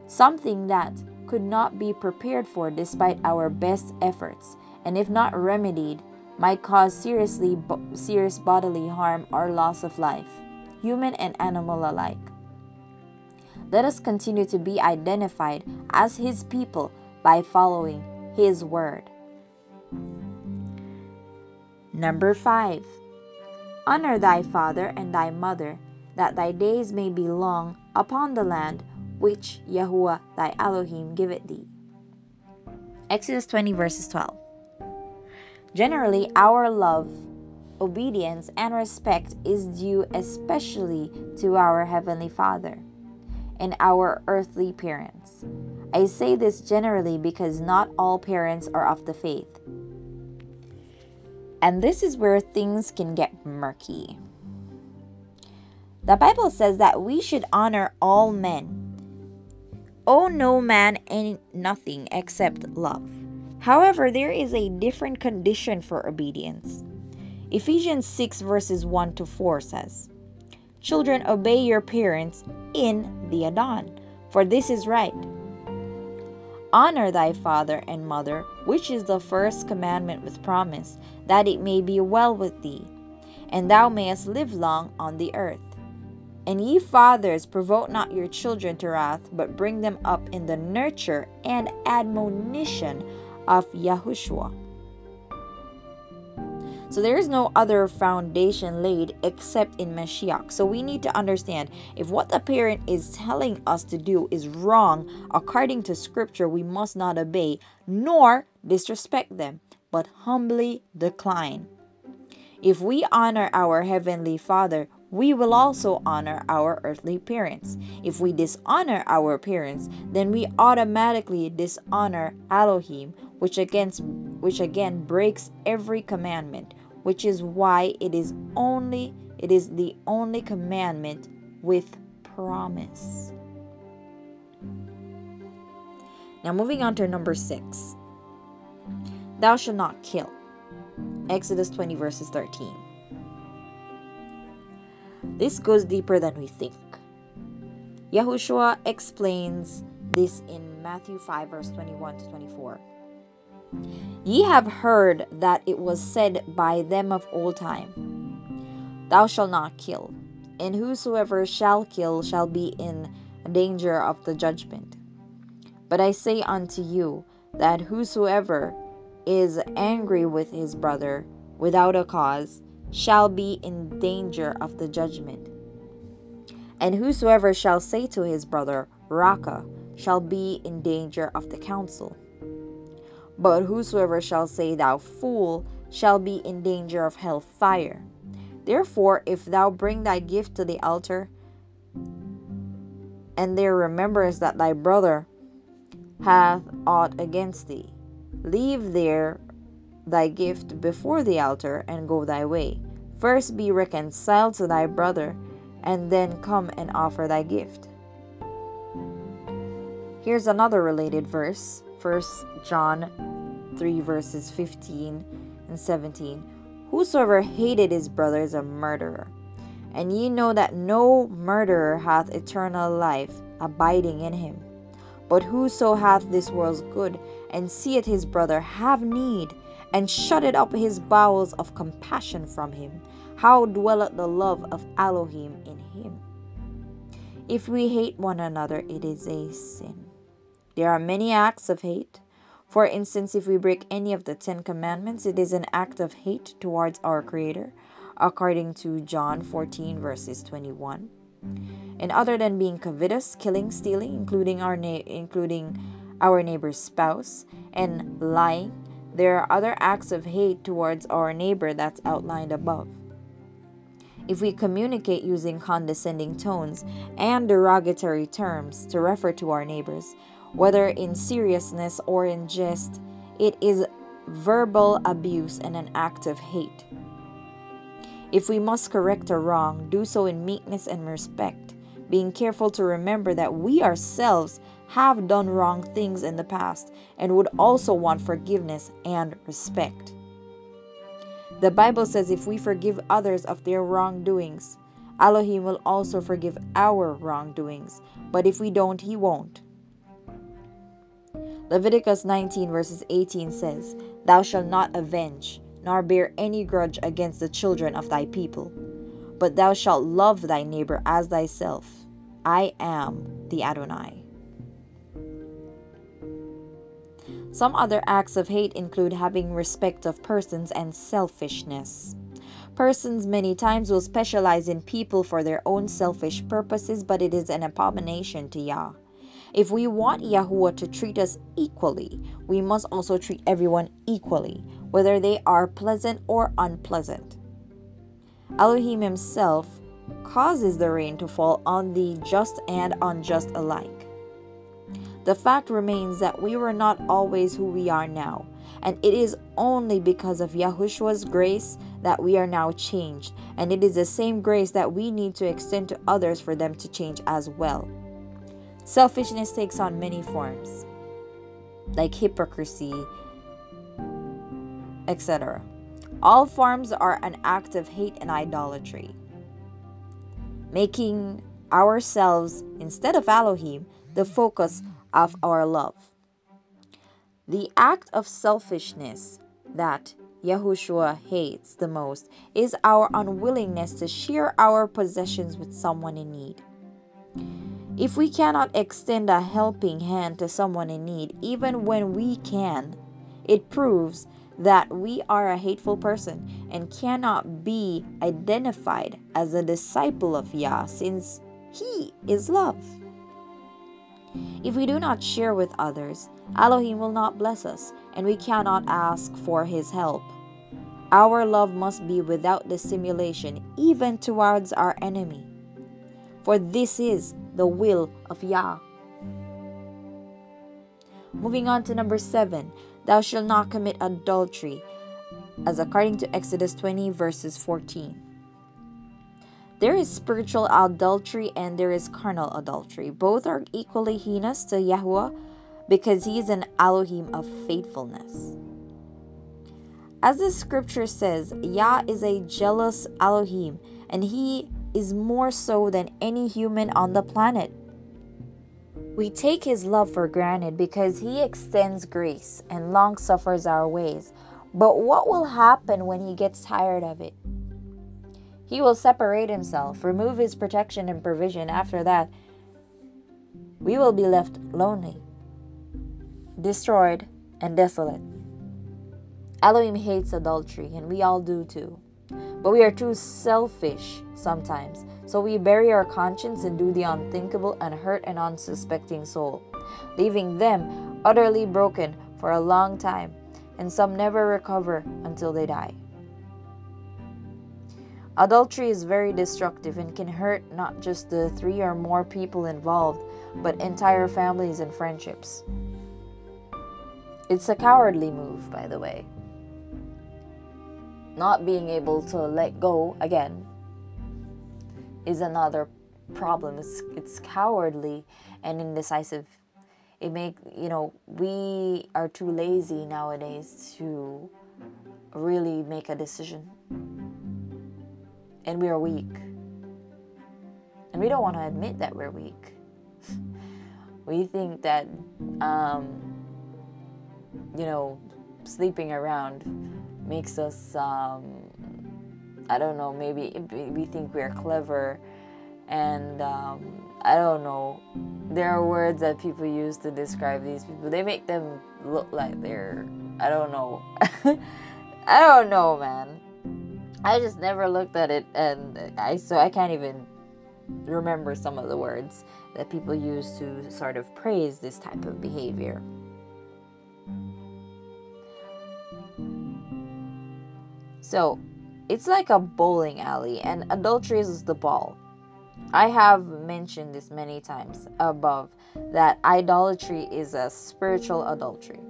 something that could not be prepared for despite our best efforts, and if not remedied, might cause seriously bo- serious bodily harm or loss of life, human and animal alike. Let us continue to be identified as His people by following His word. Number 5. Honor thy father and thy mother, that thy days may be long upon the land which Yahuwah thy Elohim giveth thee. Exodus 20, verses 12. Generally, our love, obedience, and respect is due especially to our Heavenly Father and our earthly parents. I say this generally because not all parents are of the faith. And this is where things can get murky. The Bible says that we should honor all men. Owe no man any nothing except love. However, there is a different condition for obedience. Ephesians 6 verses 1 to 4 says, Children, obey your parents in the Adon, for this is right. Honor thy father and mother, which is the first commandment with promise, that it may be well with thee, and thou mayest live long on the earth. And ye fathers, provoke not your children to wrath, but bring them up in the nurture and admonition of Yahushua. So there is no other foundation laid except in Mashiach. So we need to understand if what the parent is telling us to do is wrong according to scripture, we must not obey nor disrespect them, but humbly decline. If we honor our heavenly Father, we will also honor our earthly parents. If we dishonor our parents, then we automatically dishonor Elohim, which against which again breaks every commandment which is why it is only it is the only commandment with promise. Now moving on to number 6. Thou shalt not kill. Exodus 20 verses 13. This goes deeper than we think. Yahushua explains this in Matthew 5 verse 21 to 24. Ye have heard that it was said by them of old time, Thou shalt not kill, and whosoever shall kill shall be in danger of the judgment. But I say unto you that whosoever is angry with his brother without a cause shall be in danger of the judgment. And whosoever shall say to his brother, Raca, shall be in danger of the council. But whosoever shall say, Thou fool, shall be in danger of hell fire. Therefore, if thou bring thy gift to the altar, and there rememberest that thy brother hath aught against thee, leave there thy gift before the altar, and go thy way. First be reconciled to thy brother, and then come and offer thy gift. Here's another related verse 1 John 3, verses 15 and 17. Whosoever hated his brother is a murderer. And ye know that no murderer hath eternal life abiding in him. But whoso hath this world's good, and seeth his brother have need, and shutteth up his bowels of compassion from him, how dwelleth the love of Elohim in him? If we hate one another, it is a sin. There are many acts of hate. For instance, if we break any of the Ten Commandments, it is an act of hate towards our Creator, according to John 14, verses 21. And other than being covetous, killing, stealing, including our na- including our neighbor's spouse, and lying, there are other acts of hate towards our neighbor that's outlined above. If we communicate using condescending tones and derogatory terms to refer to our neighbors, whether in seriousness or in jest, it is verbal abuse and an act of hate. If we must correct a wrong, do so in meekness and respect, being careful to remember that we ourselves have done wrong things in the past and would also want forgiveness and respect. The Bible says if we forgive others of their wrongdoings, Elohim will also forgive our wrongdoings. But if we don't, He won't. Leviticus 19, verses 18 says, Thou shalt not avenge, nor bear any grudge against the children of thy people, but thou shalt love thy neighbor as thyself. I am the Adonai. Some other acts of hate include having respect of persons and selfishness. Persons many times will specialize in people for their own selfish purposes, but it is an abomination to Yah. If we want Yahuwah to treat us equally, we must also treat everyone equally, whether they are pleasant or unpleasant. Elohim himself causes the rain to fall on the just and unjust alike. The fact remains that we were not always who we are now, and it is only because of Yahushua's grace that we are now changed, and it is the same grace that we need to extend to others for them to change as well. Selfishness takes on many forms, like hypocrisy, etc. All forms are an act of hate and idolatry, making ourselves, instead of Elohim, the focus of our love. The act of selfishness that Yahushua hates the most is our unwillingness to share our possessions with someone in need. If we cannot extend a helping hand to someone in need, even when we can, it proves that we are a hateful person and cannot be identified as a disciple of Yah since He is love. If we do not share with others, Elohim will not bless us, and we cannot ask for his help. Our love must be without dissimulation, even towards our enemy. For this is the will of Yah. Moving on to number 7 Thou shalt not commit adultery, as according to Exodus 20, verses 14. There is spiritual adultery and there is carnal adultery. Both are equally heinous to Yahweh because he is an Elohim of faithfulness. As the scripture says, Yah is a jealous Elohim and he is more so than any human on the planet. We take his love for granted because he extends grace and long suffers our ways. But what will happen when he gets tired of it? He will separate himself, remove his protection and provision. After that, we will be left lonely, destroyed, and desolate. Elohim hates adultery, and we all do too. But we are too selfish sometimes, so we bury our conscience and do the unthinkable and hurt an unsuspecting soul, leaving them utterly broken for a long time, and some never recover until they die. Adultery is very destructive and can hurt not just the three or more people involved, but entire families and friendships. It's a cowardly move, by the way. Not being able to let go again is another problem. It's, it's cowardly and indecisive. It make you know we are too lazy nowadays to really make a decision and we are weak. And we don't want to admit that we're weak. we think that, um, you know, sleeping around makes us, um, I don't know, maybe we think we're clever. And um, I don't know. There are words that people use to describe these people. They make them look like they're, I don't know. I don't know, man. I just never looked at it, and I so I can't even remember some of the words that people use to sort of praise this type of behavior. So, it's like a bowling alley, and adultery is the ball. I have mentioned this many times above that idolatry is a spiritual adultery.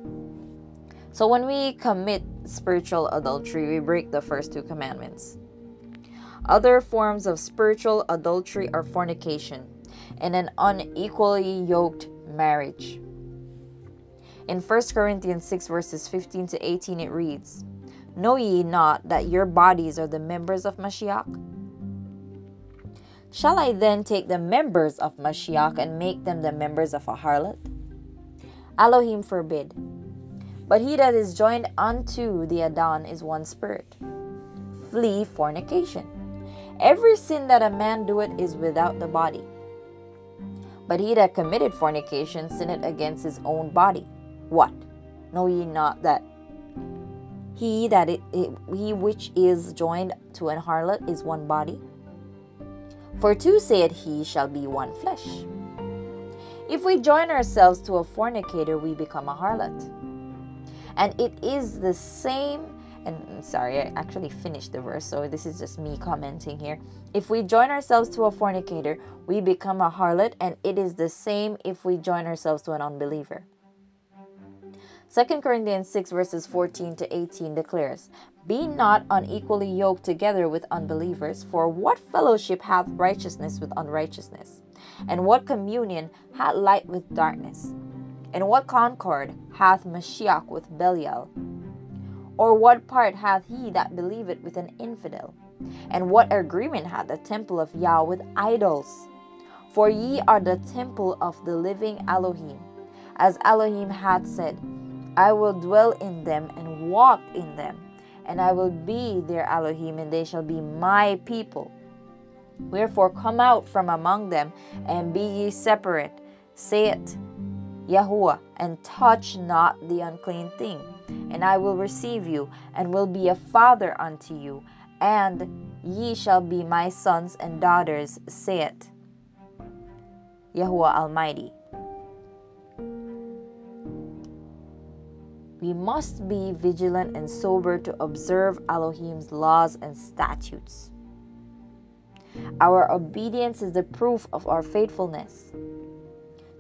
So when we commit spiritual adultery, we break the first two commandments. Other forms of spiritual adultery are fornication and an unequally yoked marriage. In 1 Corinthians 6, verses 15 to 18, it reads, Know ye not that your bodies are the members of Mashiach? Shall I then take the members of Mashiach and make them the members of a harlot? Elohim forbid. But he that is joined unto the Adon is one spirit. Flee fornication. Every sin that a man doeth is without the body. But he that committed fornication sinned against his own body. What? Know ye not that he that it, it, he which is joined to an harlot is one body? For two said he shall be one flesh. If we join ourselves to a fornicator, we become a harlot. And it is the same, and sorry, I actually finished the verse, so this is just me commenting here. If we join ourselves to a fornicator, we become a harlot, and it is the same if we join ourselves to an unbeliever. 2 Corinthians 6 verses 14 to 18 declares, Be not unequally yoked together with unbelievers, for what fellowship hath righteousness with unrighteousness? And what communion hath light with darkness? And what concord hath Mashiach with Belial? Or what part hath he that believeth with an infidel? And what agreement hath the temple of Yah with idols? For ye are the temple of the living Elohim. As Elohim hath said, I will dwell in them and walk in them, and I will be their Elohim, and they shall be my people. Wherefore come out from among them, and be ye separate, saith Yahuwah, and touch not the unclean thing. And I will receive you, and will be a father unto you, and ye shall be my sons and daughters, saith Yahuwah Almighty. We must be vigilant and sober to observe Elohim's laws and statutes. Our obedience is the proof of our faithfulness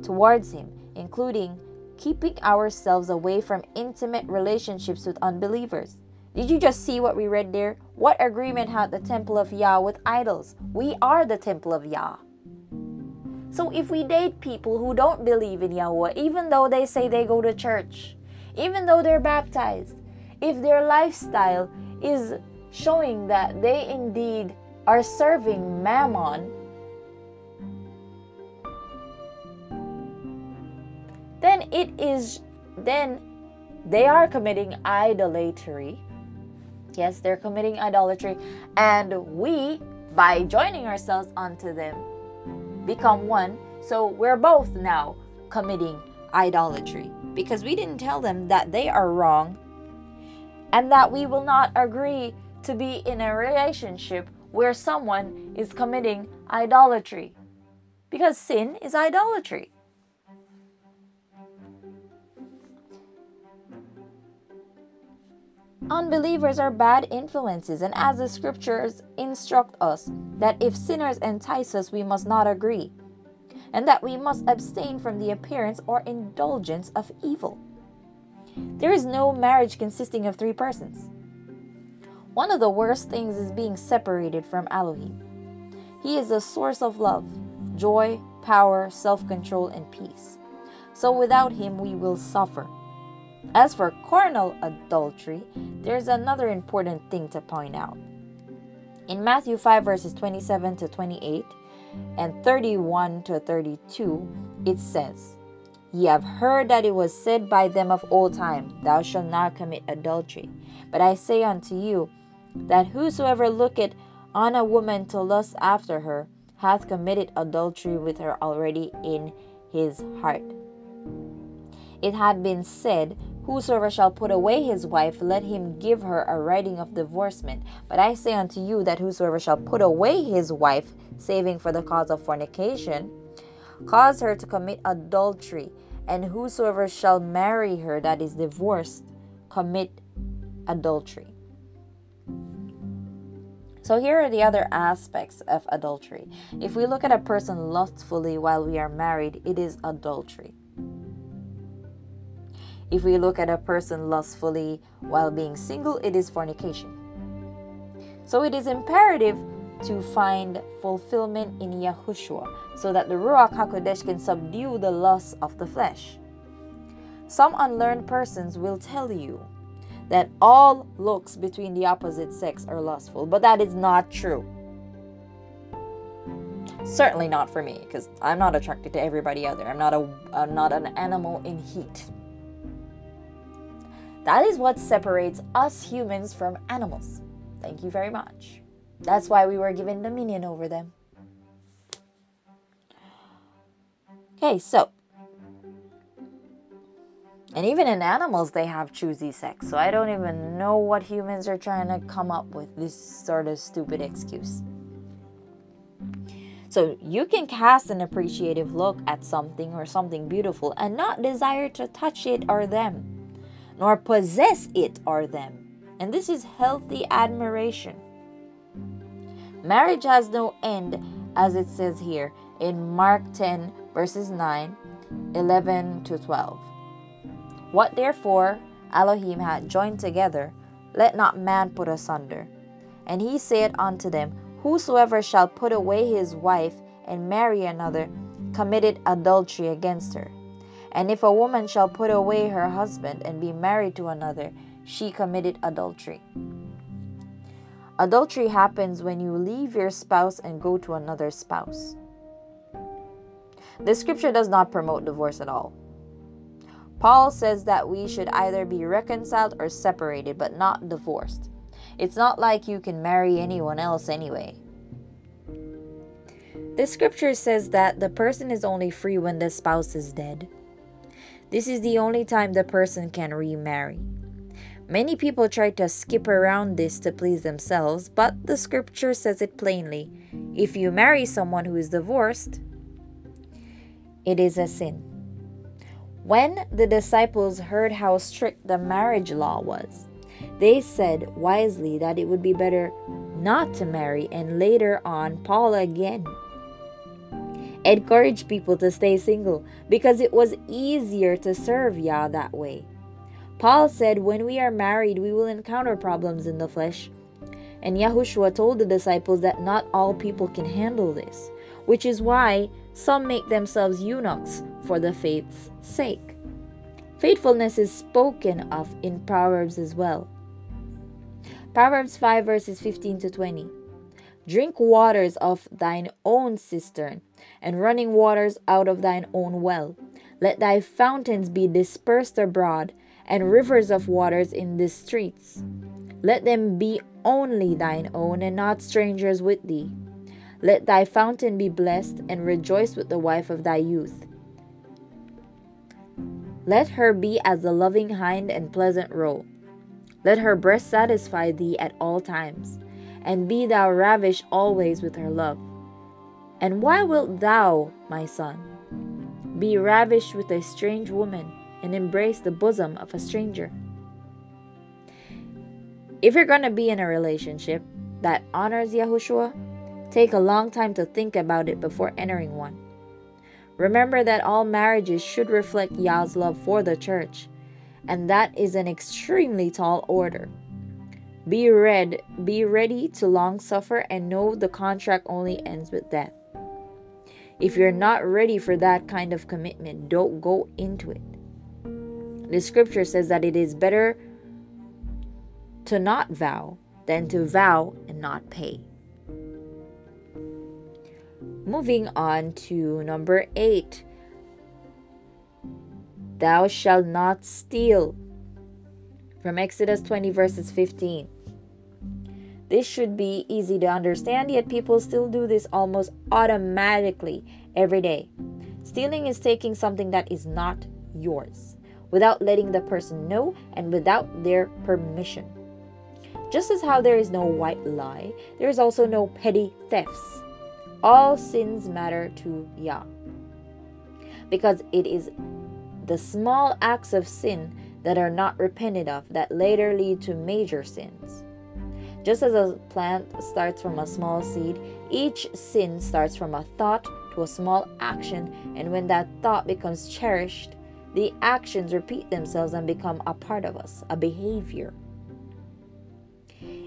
towards Him, including keeping ourselves away from intimate relationships with unbelievers. Did you just see what we read there? What agreement had the temple of Yah with idols? We are the temple of Yah. So if we date people who don't believe in Yahweh, even though they say they go to church, even though they're baptized, if their lifestyle is showing that they indeed are serving mammon, then it is then they are committing idolatry. Yes, they're committing idolatry, and we, by joining ourselves unto them, become one. So we're both now committing idolatry because we didn't tell them that they are wrong and that we will not agree to be in a relationship where someone is committing idolatry because sin is idolatry. Unbelievers are bad influences, and as the scriptures instruct us, that if sinners entice us, we must not agree and that we must abstain from the appearance or indulgence of evil. There is no marriage consisting of three persons. One of the worst things is being separated from Elohim. He is the source of love, joy, power, self control, and peace. So without him, we will suffer. As for carnal adultery, there's another important thing to point out. In Matthew 5, verses 27 to 28, and 31 to 32, it says, Ye have heard that it was said by them of old time, Thou shalt not commit adultery. But I say unto you, that whosoever looketh on a woman to lust after her hath committed adultery with her already in his heart. It had been said, Whosoever shall put away his wife, let him give her a writing of divorcement. But I say unto you that whosoever shall put away his wife, saving for the cause of fornication, cause her to commit adultery. And whosoever shall marry her that is divorced, commit adultery. So, here are the other aspects of adultery. If we look at a person lustfully while we are married, it is adultery. If we look at a person lustfully while being single, it is fornication. So, it is imperative to find fulfillment in Yahushua so that the Ruach HaKodesh can subdue the lusts of the flesh. Some unlearned persons will tell you that all looks between the opposite sex are lustful, but that is not true. Certainly not for me, because I'm not attracted to everybody out there. I'm not a I'm not an animal in heat. That is what separates us humans from animals. Thank you very much. That's why we were given dominion over them. Okay, so and even in animals, they have choosy sex. So I don't even know what humans are trying to come up with this sort of stupid excuse. So you can cast an appreciative look at something or something beautiful and not desire to touch it or them, nor possess it or them. And this is healthy admiration. Marriage has no end, as it says here in Mark 10, verses 9, 11 to 12. What therefore Elohim had joined together, let not man put asunder. And he said unto them, Whosoever shall put away his wife and marry another, committed adultery against her. And if a woman shall put away her husband and be married to another, she committed adultery. Adultery happens when you leave your spouse and go to another spouse. The scripture does not promote divorce at all. Paul says that we should either be reconciled or separated, but not divorced. It's not like you can marry anyone else anyway. The scripture says that the person is only free when the spouse is dead. This is the only time the person can remarry. Many people try to skip around this to please themselves, but the scripture says it plainly. If you marry someone who is divorced, it is a sin. When the disciples heard how strict the marriage law was, they said wisely that it would be better not to marry, and later on, Paul again encouraged people to stay single because it was easier to serve Yah that way. Paul said, When we are married, we will encounter problems in the flesh. And Yahushua told the disciples that not all people can handle this, which is why some make themselves eunuchs for the faith's sake. Faithfulness is spoken of in Proverbs as well. Proverbs 5 verses 15 to 20. Drink waters of thine own cistern, and running waters out of thine own well. Let thy fountains be dispersed abroad, and rivers of waters in the streets. Let them be only thine own, and not strangers with thee. Let thy fountain be blessed, and rejoice with the wife of thy youth. Let her be as the loving hind and pleasant roe. Let her breast satisfy thee at all times, and be thou ravished always with her love. And why wilt thou, my son, be ravished with a strange woman, and embrace the bosom of a stranger? If you're going to be in a relationship that honors Yahushua, take a long time to think about it before entering one. Remember that all marriages should reflect Yah's love for the church, and that is an extremely tall order. Be read, be ready to long suffer and know the contract only ends with death. If you're not ready for that kind of commitment, don't go into it. The scripture says that it is better to not vow than to vow and not pay. Moving on to number 8. Thou shalt not steal. From Exodus 20, verses 15. This should be easy to understand, yet people still do this almost automatically every day. Stealing is taking something that is not yours without letting the person know and without their permission. Just as how there is no white lie, there is also no petty thefts all sins matter to Yah. Because it is the small acts of sin that are not repented of that later lead to major sins. Just as a plant starts from a small seed, each sin starts from a thought to a small action, and when that thought becomes cherished, the actions repeat themselves and become a part of us, a behavior.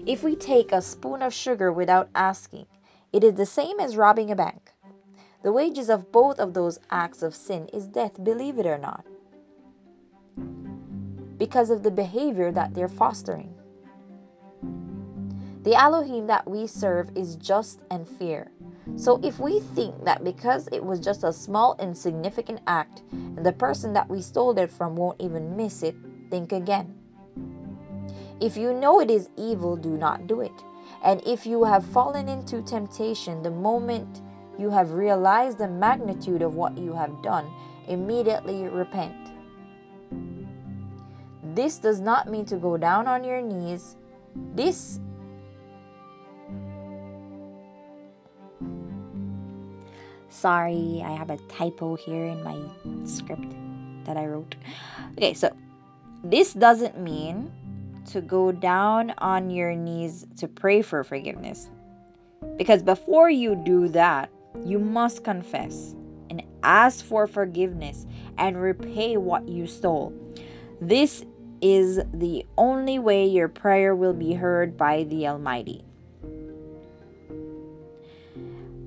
If we take a spoon of sugar without asking, it is the same as robbing a bank. The wages of both of those acts of sin is death, believe it or not, because of the behavior that they're fostering. The Elohim that we serve is just and fair. So if we think that because it was just a small insignificant act and the person that we stole it from won't even miss it, think again. If you know it is evil, do not do it. And if you have fallen into temptation the moment you have realized the magnitude of what you have done, immediately repent. This does not mean to go down on your knees. This Sorry, I have a typo here in my script that I wrote. Okay, so this doesn't mean to go down on your knees to pray for forgiveness. Because before you do that, you must confess and ask for forgiveness and repay what you stole. This is the only way your prayer will be heard by the Almighty.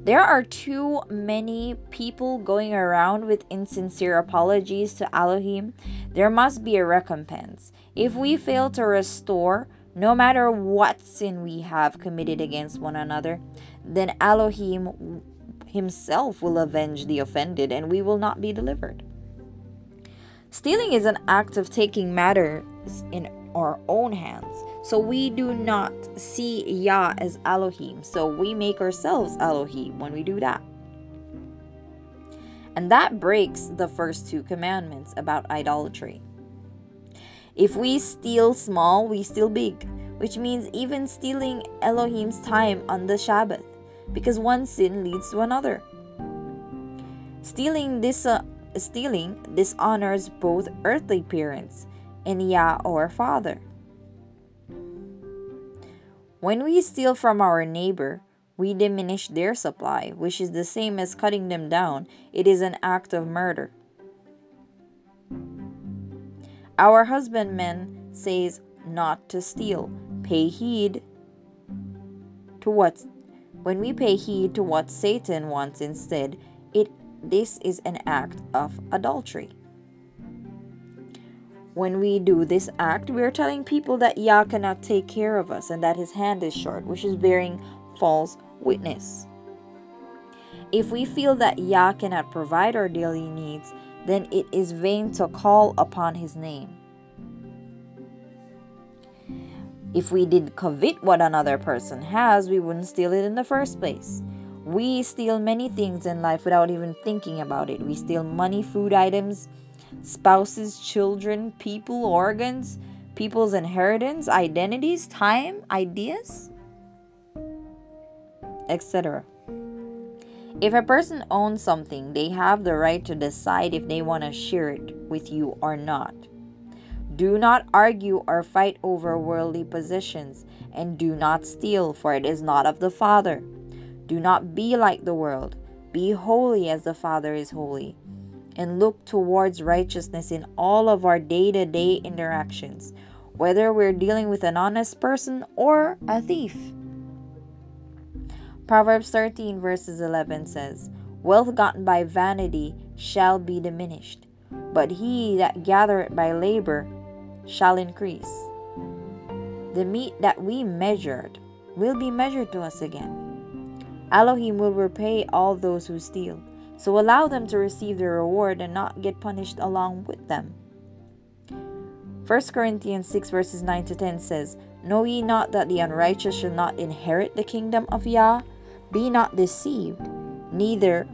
There are too many people going around with insincere apologies to Elohim. There must be a recompense. If we fail to restore, no matter what sin we have committed against one another, then Elohim himself will avenge the offended and we will not be delivered. Stealing is an act of taking matters in our own hands. So we do not see Yah as Elohim. So we make ourselves Elohim when we do that. And that breaks the first two commandments about idolatry. If we steal small, we steal big, which means even stealing Elohim's time on the Sabbath, because one sin leads to another. Stealing this uh, stealing dishonors both earthly parents and Yah or Father. When we steal from our neighbor, we diminish their supply, which is the same as cutting them down. It is an act of murder. Our husbandman says not to steal. Pay heed to what when we pay heed to what Satan wants instead, it this is an act of adultery. When we do this act, we are telling people that Yah cannot take care of us and that his hand is short, which is bearing false witness. If we feel that Yah cannot provide our daily needs, then it is vain to call upon his name. If we did covet what another person has, we wouldn't steal it in the first place. We steal many things in life without even thinking about it. We steal money, food items, spouses, children, people, organs, people's inheritance, identities, time, ideas, etc. If a person owns something, they have the right to decide if they want to share it with you or not. Do not argue or fight over worldly possessions, and do not steal, for it is not of the Father. Do not be like the world. Be holy as the Father is holy and look towards righteousness in all of our day to day interactions, whether we're dealing with an honest person or a thief. Proverbs 13, verses 11 says, Wealth gotten by vanity shall be diminished, but he that gathereth by labor shall increase. The meat that we measured will be measured to us again. Elohim will repay all those who steal so allow them to receive their reward and not get punished along with them. 1 Corinthians 6 verses 9 to 10 says, Know ye not that the unrighteous shall not inherit the kingdom of Yah? Be not deceived, neither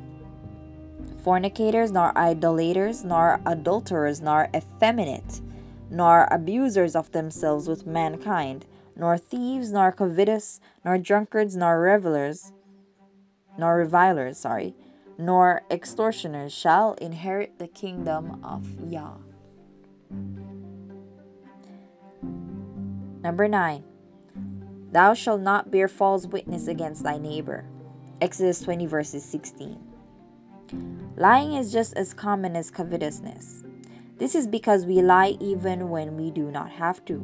fornicators, nor idolaters, nor adulterers, nor effeminate, nor abusers of themselves with mankind, nor thieves, nor covetous, nor drunkards, nor revelers, nor revilers, sorry, nor extortioners shall inherit the kingdom of Yah. Number 9. Thou shalt not bear false witness against thy neighbor. Exodus 20, verses 16. Lying is just as common as covetousness. This is because we lie even when we do not have to.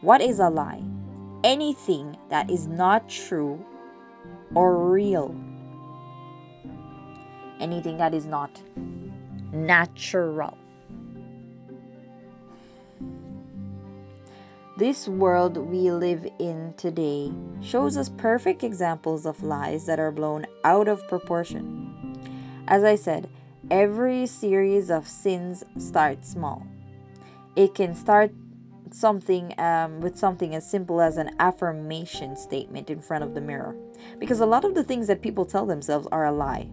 What is a lie? Anything that is not true or real. Anything that is not natural. This world we live in today shows us perfect examples of lies that are blown out of proportion. As I said, every series of sins starts small. It can start something um, with something as simple as an affirmation statement in front of the mirror, because a lot of the things that people tell themselves are a lie.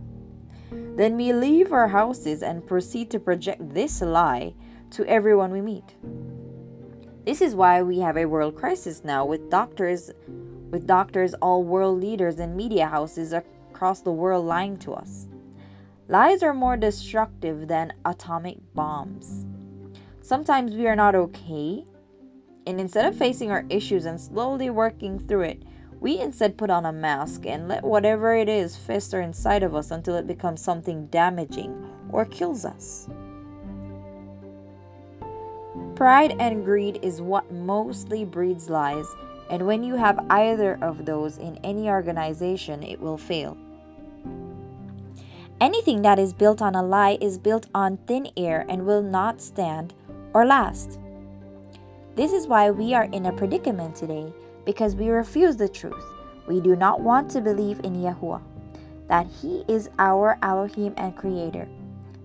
Then we leave our houses and proceed to project this lie to everyone we meet. This is why we have a world crisis now with doctors with doctors, all world leaders and media houses across the world lying to us. Lies are more destructive than atomic bombs. Sometimes we are not okay, and instead of facing our issues and slowly working through it, we instead put on a mask and let whatever it is fester inside of us until it becomes something damaging or kills us. Pride and greed is what mostly breeds lies, and when you have either of those in any organization, it will fail. Anything that is built on a lie is built on thin air and will not stand or last. This is why we are in a predicament today because we refuse the truth. We do not want to believe in Yahuwah, that He is our Elohim and Creator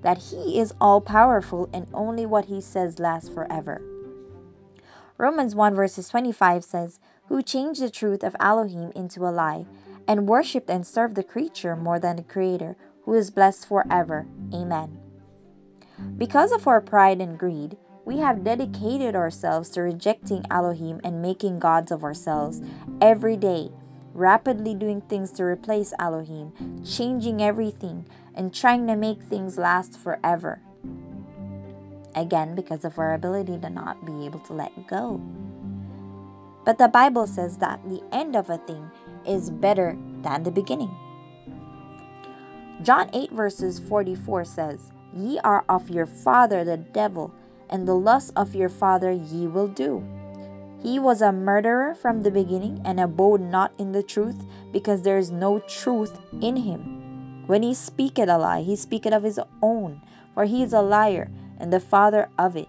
that He is all powerful and only what He says lasts forever. Romans 1 verses 25 says, Who changed the truth of Elohim into a lie, and worshipped and served the creature more than the Creator, who is blessed forever. Amen. Because of our pride and greed, we have dedicated ourselves to rejecting Elohim and making gods of ourselves every day, rapidly doing things to replace Elohim, changing everything, and trying to make things last forever. Again, because of our ability to not be able to let go. But the Bible says that the end of a thing is better than the beginning. John 8, verses 44 says, Ye are of your father the devil, and the lust of your father ye will do. He was a murderer from the beginning and abode not in the truth, because there is no truth in him. When he speaketh a lie, he speaketh of his own, for he is a liar and the father of it.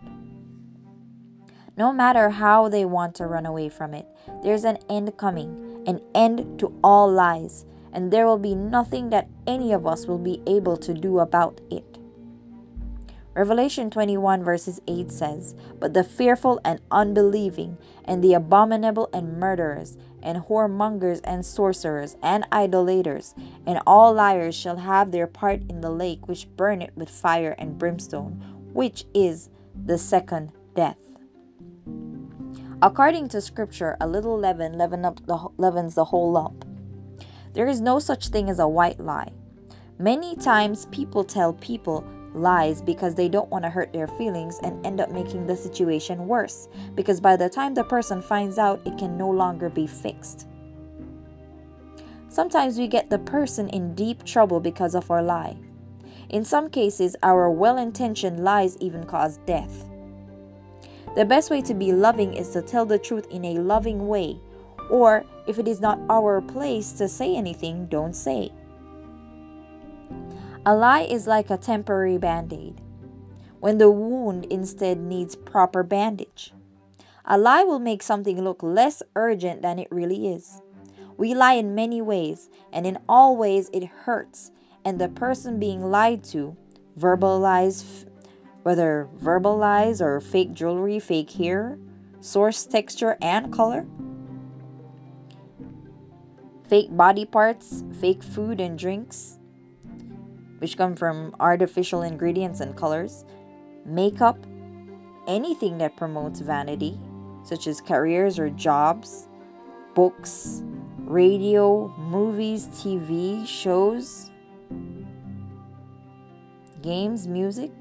No matter how they want to run away from it, there's an end coming, an end to all lies, and there will be nothing that any of us will be able to do about it. Revelation 21 verses 8 says, But the fearful and unbelieving, and the abominable and murderers, and whoremongers and sorcerers and idolaters and all liars shall have their part in the lake which burneth with fire and brimstone, which is the second death. According to scripture, a little leaven leaven up the, leavens the whole lump. There is no such thing as a white lie. Many times people tell people lies because they don't want to hurt their feelings and end up making the situation worse because by the time the person finds out, it can no longer be fixed. Sometimes we get the person in deep trouble because of our lie. In some cases, our well intentioned lies even cause death. The best way to be loving is to tell the truth in a loving way, or if it is not our place to say anything, don't say. A lie is like a temporary band aid when the wound instead needs proper bandage. A lie will make something look less urgent than it really is. We lie in many ways, and in all ways it hurts, and the person being lied to, verbal lies, whether verbal lies or fake jewelry, fake hair, source texture and color, fake body parts, fake food and drinks, which come from artificial ingredients and colors, makeup, anything that promotes vanity, such as careers or jobs, books, radio, movies, TV, shows, games, music,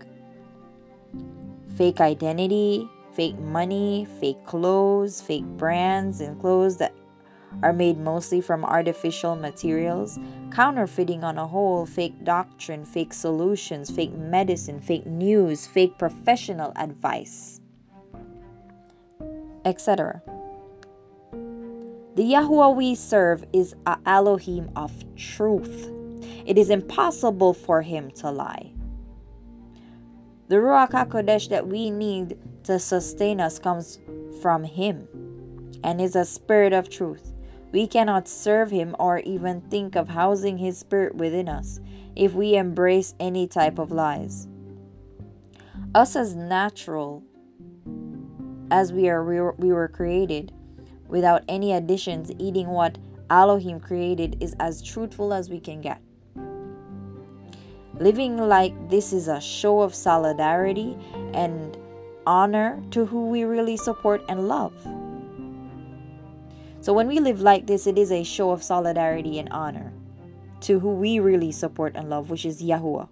fake identity, fake money, fake clothes, fake brands, and clothes that are made mostly from artificial materials, counterfeiting on a whole, fake doctrine, fake solutions, fake medicine, fake news, fake professional advice, etc. The Yahuwah we serve is a Elohim of truth. It is impossible for him to lie. The Ruach HaKodesh that we need to sustain us comes from him and is a spirit of truth. We cannot serve Him or even think of housing His Spirit within us if we embrace any type of lies. Us as natural as we are we were created without any additions eating what Elohim created is as truthful as we can get. Living like this is a show of solidarity and honor to who we really support and love. So when we live like this, it is a show of solidarity and honor to who we really support and love, which is Yahuwah.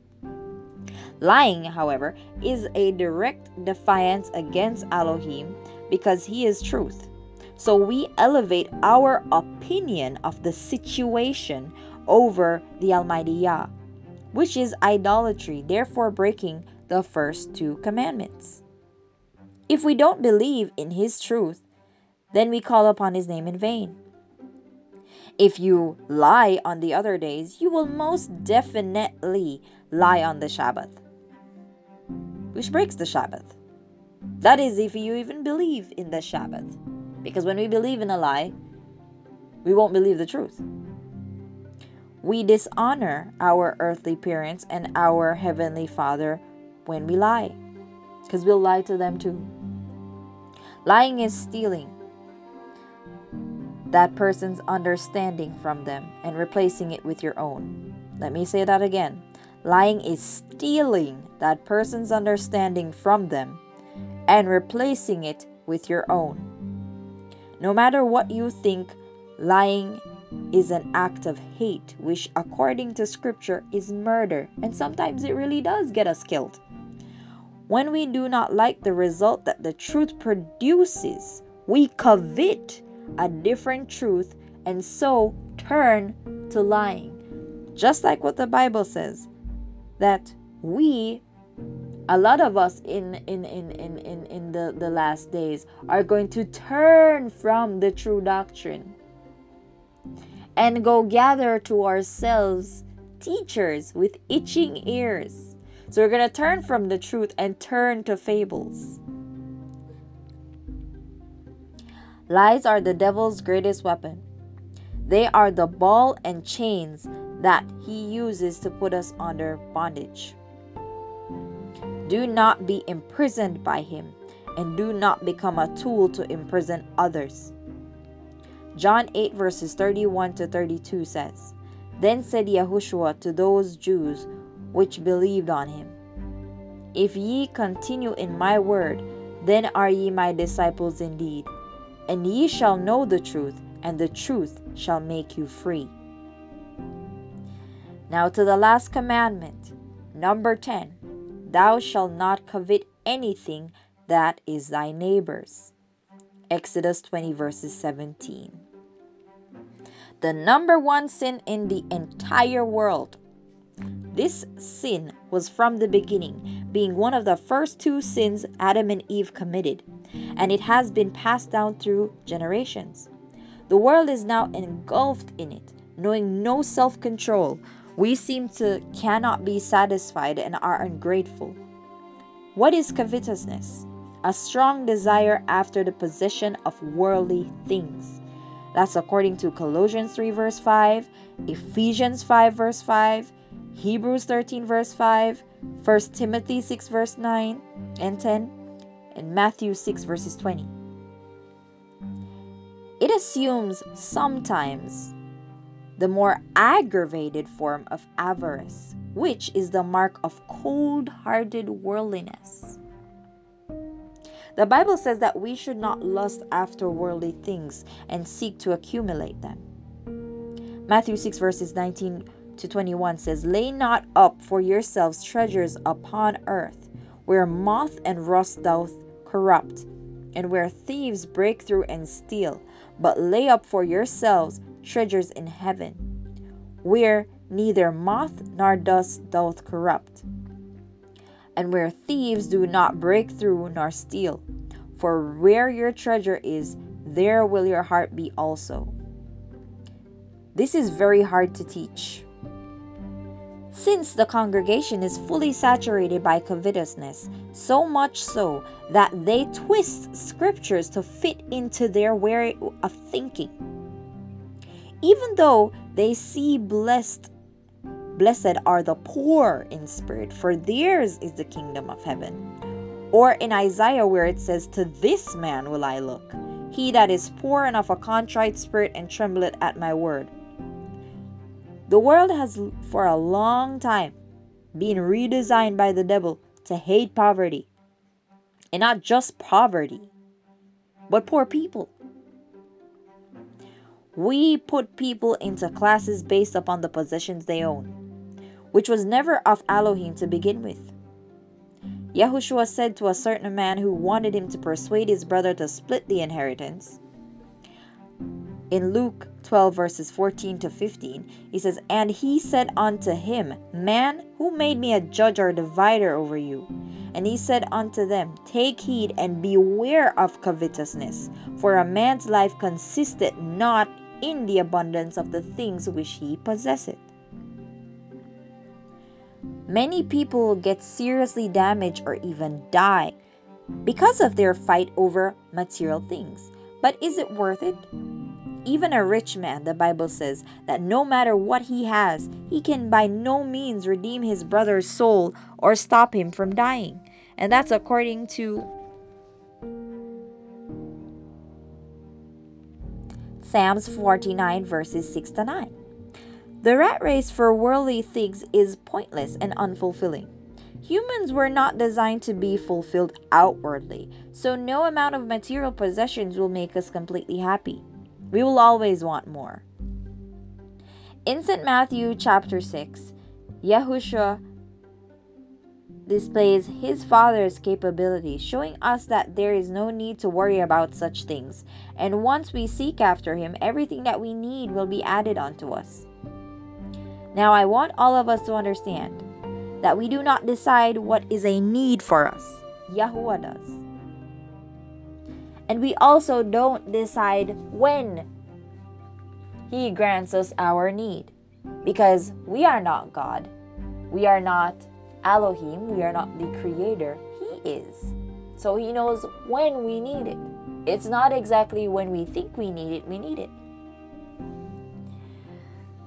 Lying, however, is a direct defiance against Elohim because he is truth. So we elevate our opinion of the situation over the Almighty Yah, which is idolatry, therefore breaking the first two commandments. If we don't believe in his truth, then we call upon his name in vain. If you lie on the other days, you will most definitely lie on the Sabbath, which breaks the Sabbath. That is, if you even believe in the Sabbath. Because when we believe in a lie, we won't believe the truth. We dishonor our earthly parents and our heavenly Father when we lie, because we'll lie to them too. Lying is stealing, that person's understanding from them and replacing it with your own. Let me say that again. Lying is stealing that person's understanding from them and replacing it with your own. No matter what you think, lying is an act of hate, which, according to scripture, is murder, and sometimes it really does get us killed. When we do not like the result that the truth produces, we covet a different truth and so turn to lying. Just like what the Bible says, that we a lot of us in in in in in, in the, the last days are going to turn from the true doctrine and go gather to ourselves teachers with itching ears so we're going to turn from the truth and turn to fables Lies are the devil's greatest weapon. They are the ball and chains that he uses to put us under bondage. Do not be imprisoned by him, and do not become a tool to imprison others. John 8, verses 31 to 32 says, Then said Yahushua to those Jews which believed on him, If ye continue in my word, then are ye my disciples indeed and ye shall know the truth, and the truth shall make you free. Now to the last commandment, number 10 Thou shalt not covet anything that is thy neighbor's. Exodus 20, verses 17. The number one sin in the entire world. This sin was from the beginning, being one of the first two sins Adam and Eve committed and it has been passed down through generations. The world is now engulfed in it, knowing no self control. We seem to cannot be satisfied and are ungrateful. What is covetousness? A strong desire after the possession of worldly things. That's according to Colossians 3, verse 5, Ephesians 5, verse 5, Hebrews 13, verse 5, 1 Timothy 6, verse 9 and 10, in Matthew 6, verses 20. It assumes sometimes the more aggravated form of avarice, which is the mark of cold hearted worldliness. The Bible says that we should not lust after worldly things and seek to accumulate them. Matthew 6, verses 19 to 21 says, Lay not up for yourselves treasures upon earth, where moth and rust doth corrupt, and where thieves break through and steal, but lay up for yourselves treasures in heaven, where neither moth nor dust doth corrupt, and where thieves do not break through nor steal. For where your treasure is, there will your heart be also. This is very hard to teach. Since the congregation is fully saturated by covetousness, so much so that they twist scriptures to fit into their way of thinking. Even though they see blessed blessed are the poor in spirit, for theirs is the kingdom of heaven. Or in Isaiah, where it says, To this man will I look, he that is poor and of a contrite spirit and trembleth at my word. The world has for a long time been redesigned by the devil to hate poverty. And not just poverty, but poor people. We put people into classes based upon the possessions they own, which was never of Elohim to begin with. Yahushua said to a certain man who wanted him to persuade his brother to split the inheritance. In Luke 12, verses 14 to 15, he says, And he said unto him, Man, who made me a judge or divider over you? And he said unto them, Take heed and beware of covetousness, for a man's life consisteth not in the abundance of the things which he possesseth. Many people get seriously damaged or even die because of their fight over material things. But is it worth it? Even a rich man, the Bible says that no matter what he has, he can by no means redeem his brother's soul or stop him from dying. And that's according to Psalms 49, verses 6 to 9. The rat race for worldly things is pointless and unfulfilling. Humans were not designed to be fulfilled outwardly, so no amount of material possessions will make us completely happy. We will always want more. In St. Matthew chapter 6, Yahushua displays his Father's capability, showing us that there is no need to worry about such things. And once we seek after him, everything that we need will be added unto us. Now, I want all of us to understand that we do not decide what is a need for us, Yahuwah does. And we also don't decide when He grants us our need because we are not God. We are not Elohim. We are not the Creator. He is. So He knows when we need it. It's not exactly when we think we need it, we need it.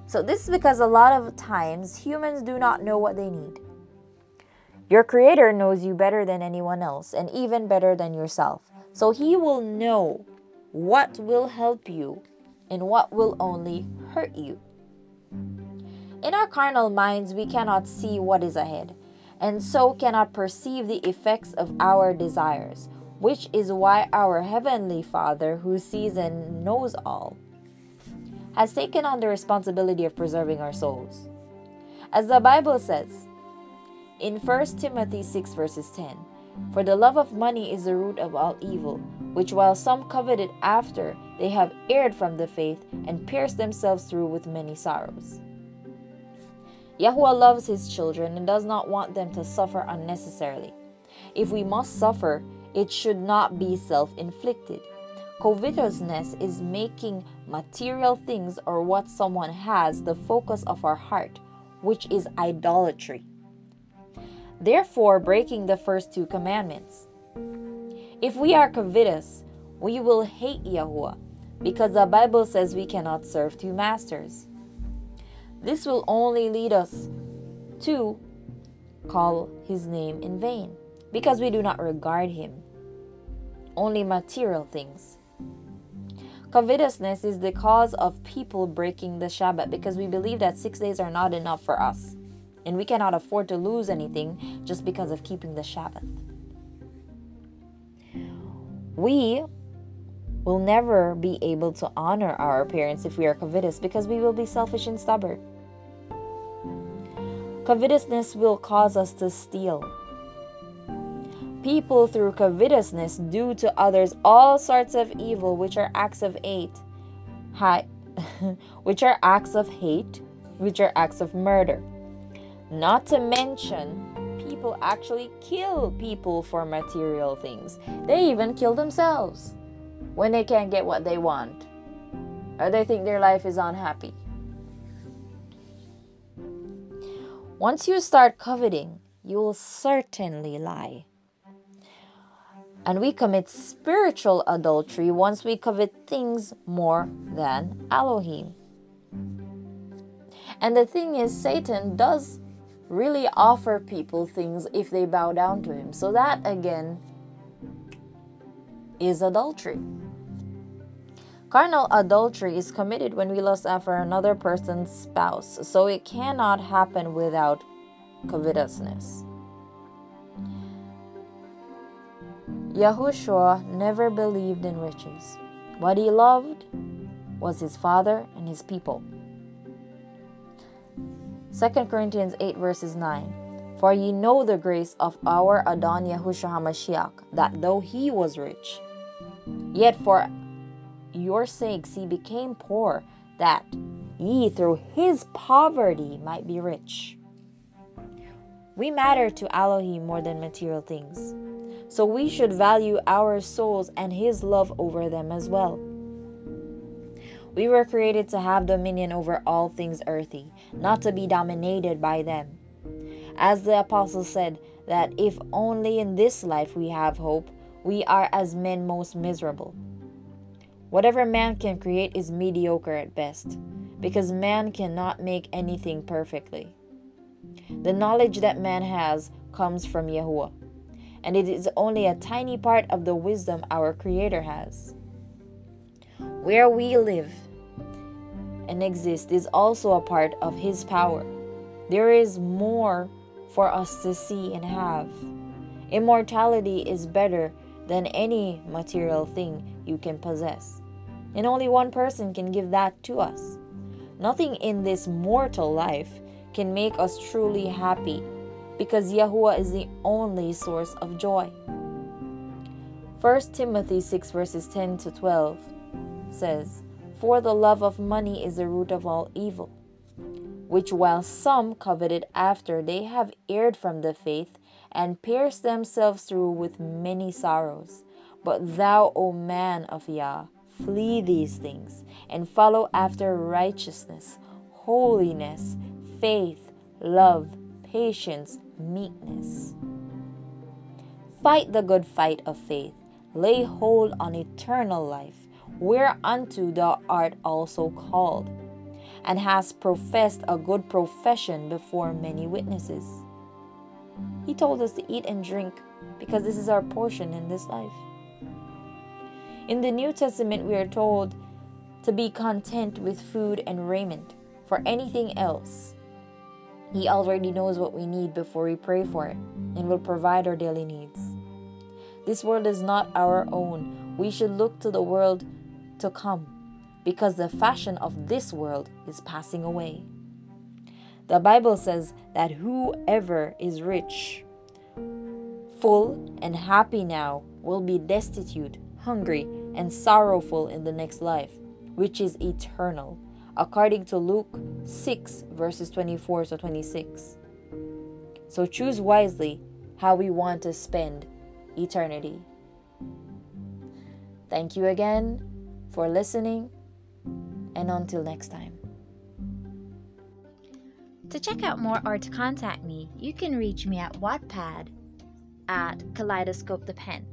So, this is because a lot of times humans do not know what they need. Your Creator knows you better than anyone else, and even better than yourself. So, He will know what will help you and what will only hurt you. In our carnal minds, we cannot see what is ahead, and so cannot perceive the effects of our desires, which is why our Heavenly Father, who sees and knows all, has taken on the responsibility of preserving our souls. As the Bible says in 1 Timothy 6, verses 10 For the love of money is the root of all evil, which while some coveted after, they have erred from the faith and pierced themselves through with many sorrows. Yahuwah loves his children and does not want them to suffer unnecessarily. If we must suffer, it should not be self inflicted. Covetousness is making material things or what someone has the focus of our heart, which is idolatry. Therefore, breaking the first two commandments. If we are covetous, we will hate Yahuwah, because the Bible says we cannot serve two masters. This will only lead us to call his name in vain, because we do not regard him. Only material things. Covetousness is the cause of people breaking the Shabbat because we believe that six days are not enough for us. And we cannot afford to lose anything just because of keeping the Shabbat. We will never be able to honor our parents if we are covetous because we will be selfish and stubborn. Covetousness will cause us to steal. People through covetousness do to others all sorts of evil, which are acts of hate, which are acts of hate, which are acts of murder. Not to mention, people actually kill people for material things. They even kill themselves when they can't get what they want or they think their life is unhappy. Once you start coveting, you will certainly lie. And we commit spiritual adultery once we covet things more than Elohim. And the thing is, Satan does really offer people things if they bow down to him. So that again is adultery. Carnal adultery is committed when we lust after another person's spouse, so it cannot happen without covetousness. Yahushua never believed in riches. What he loved was his father and his people. 2 Corinthians 8 verses 9 For ye know the grace of our Adon Yahushua HaMashiach, that though he was rich, yet for your sakes he became poor, that ye through his poverty might be rich. We matter to Elohim more than material things, so we should value our souls and his love over them as well. We were created to have dominion over all things earthy, not to be dominated by them. As the apostle said, that if only in this life we have hope, we are as men most miserable. Whatever man can create is mediocre at best, because man cannot make anything perfectly. The knowledge that man has comes from Yahuwah, and it is only a tiny part of the wisdom our Creator has. Where we live and exist is also a part of His power. There is more for us to see and have. Immortality is better than any material thing you can possess. And only one person can give that to us. Nothing in this mortal life can make us truly happy because Yahuwah is the only source of joy. 1 Timothy 6 verses 10 to 12 says, For the love of money is the root of all evil, which while some coveted after they have erred from the faith and pierced themselves through with many sorrows. But thou, O man of Yah, flee these things and follow after righteousness, holiness, faith, love, patience, meekness. Fight the good fight of faith, lay hold on eternal life, whereunto thou art also called, and hast professed a good profession before many witnesses. He told us to eat and drink because this is our portion in this life. In the New Testament, we are told to be content with food and raiment. For anything else, He already knows what we need before we pray for it and will provide our daily needs. This world is not our own. We should look to the world to come because the fashion of this world is passing away. The Bible says that whoever is rich, full, and happy now will be destitute, hungry, and sorrowful in the next life, which is eternal, according to Luke 6, verses 24 to 26. So choose wisely how we want to spend eternity. Thank you again for listening, and until next time. To check out more or to contact me, you can reach me at Wattpad at Kaleidoscope the Pen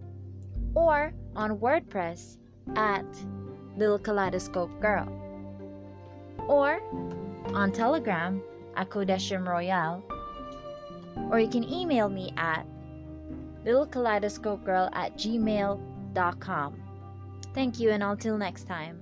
or on WordPress at Little Kaleidoscope Girl, or on Telegram at Kodeshim Royale, or you can email me at littlekaleidoscopegirl at gmail.com. Thank you, and until next time.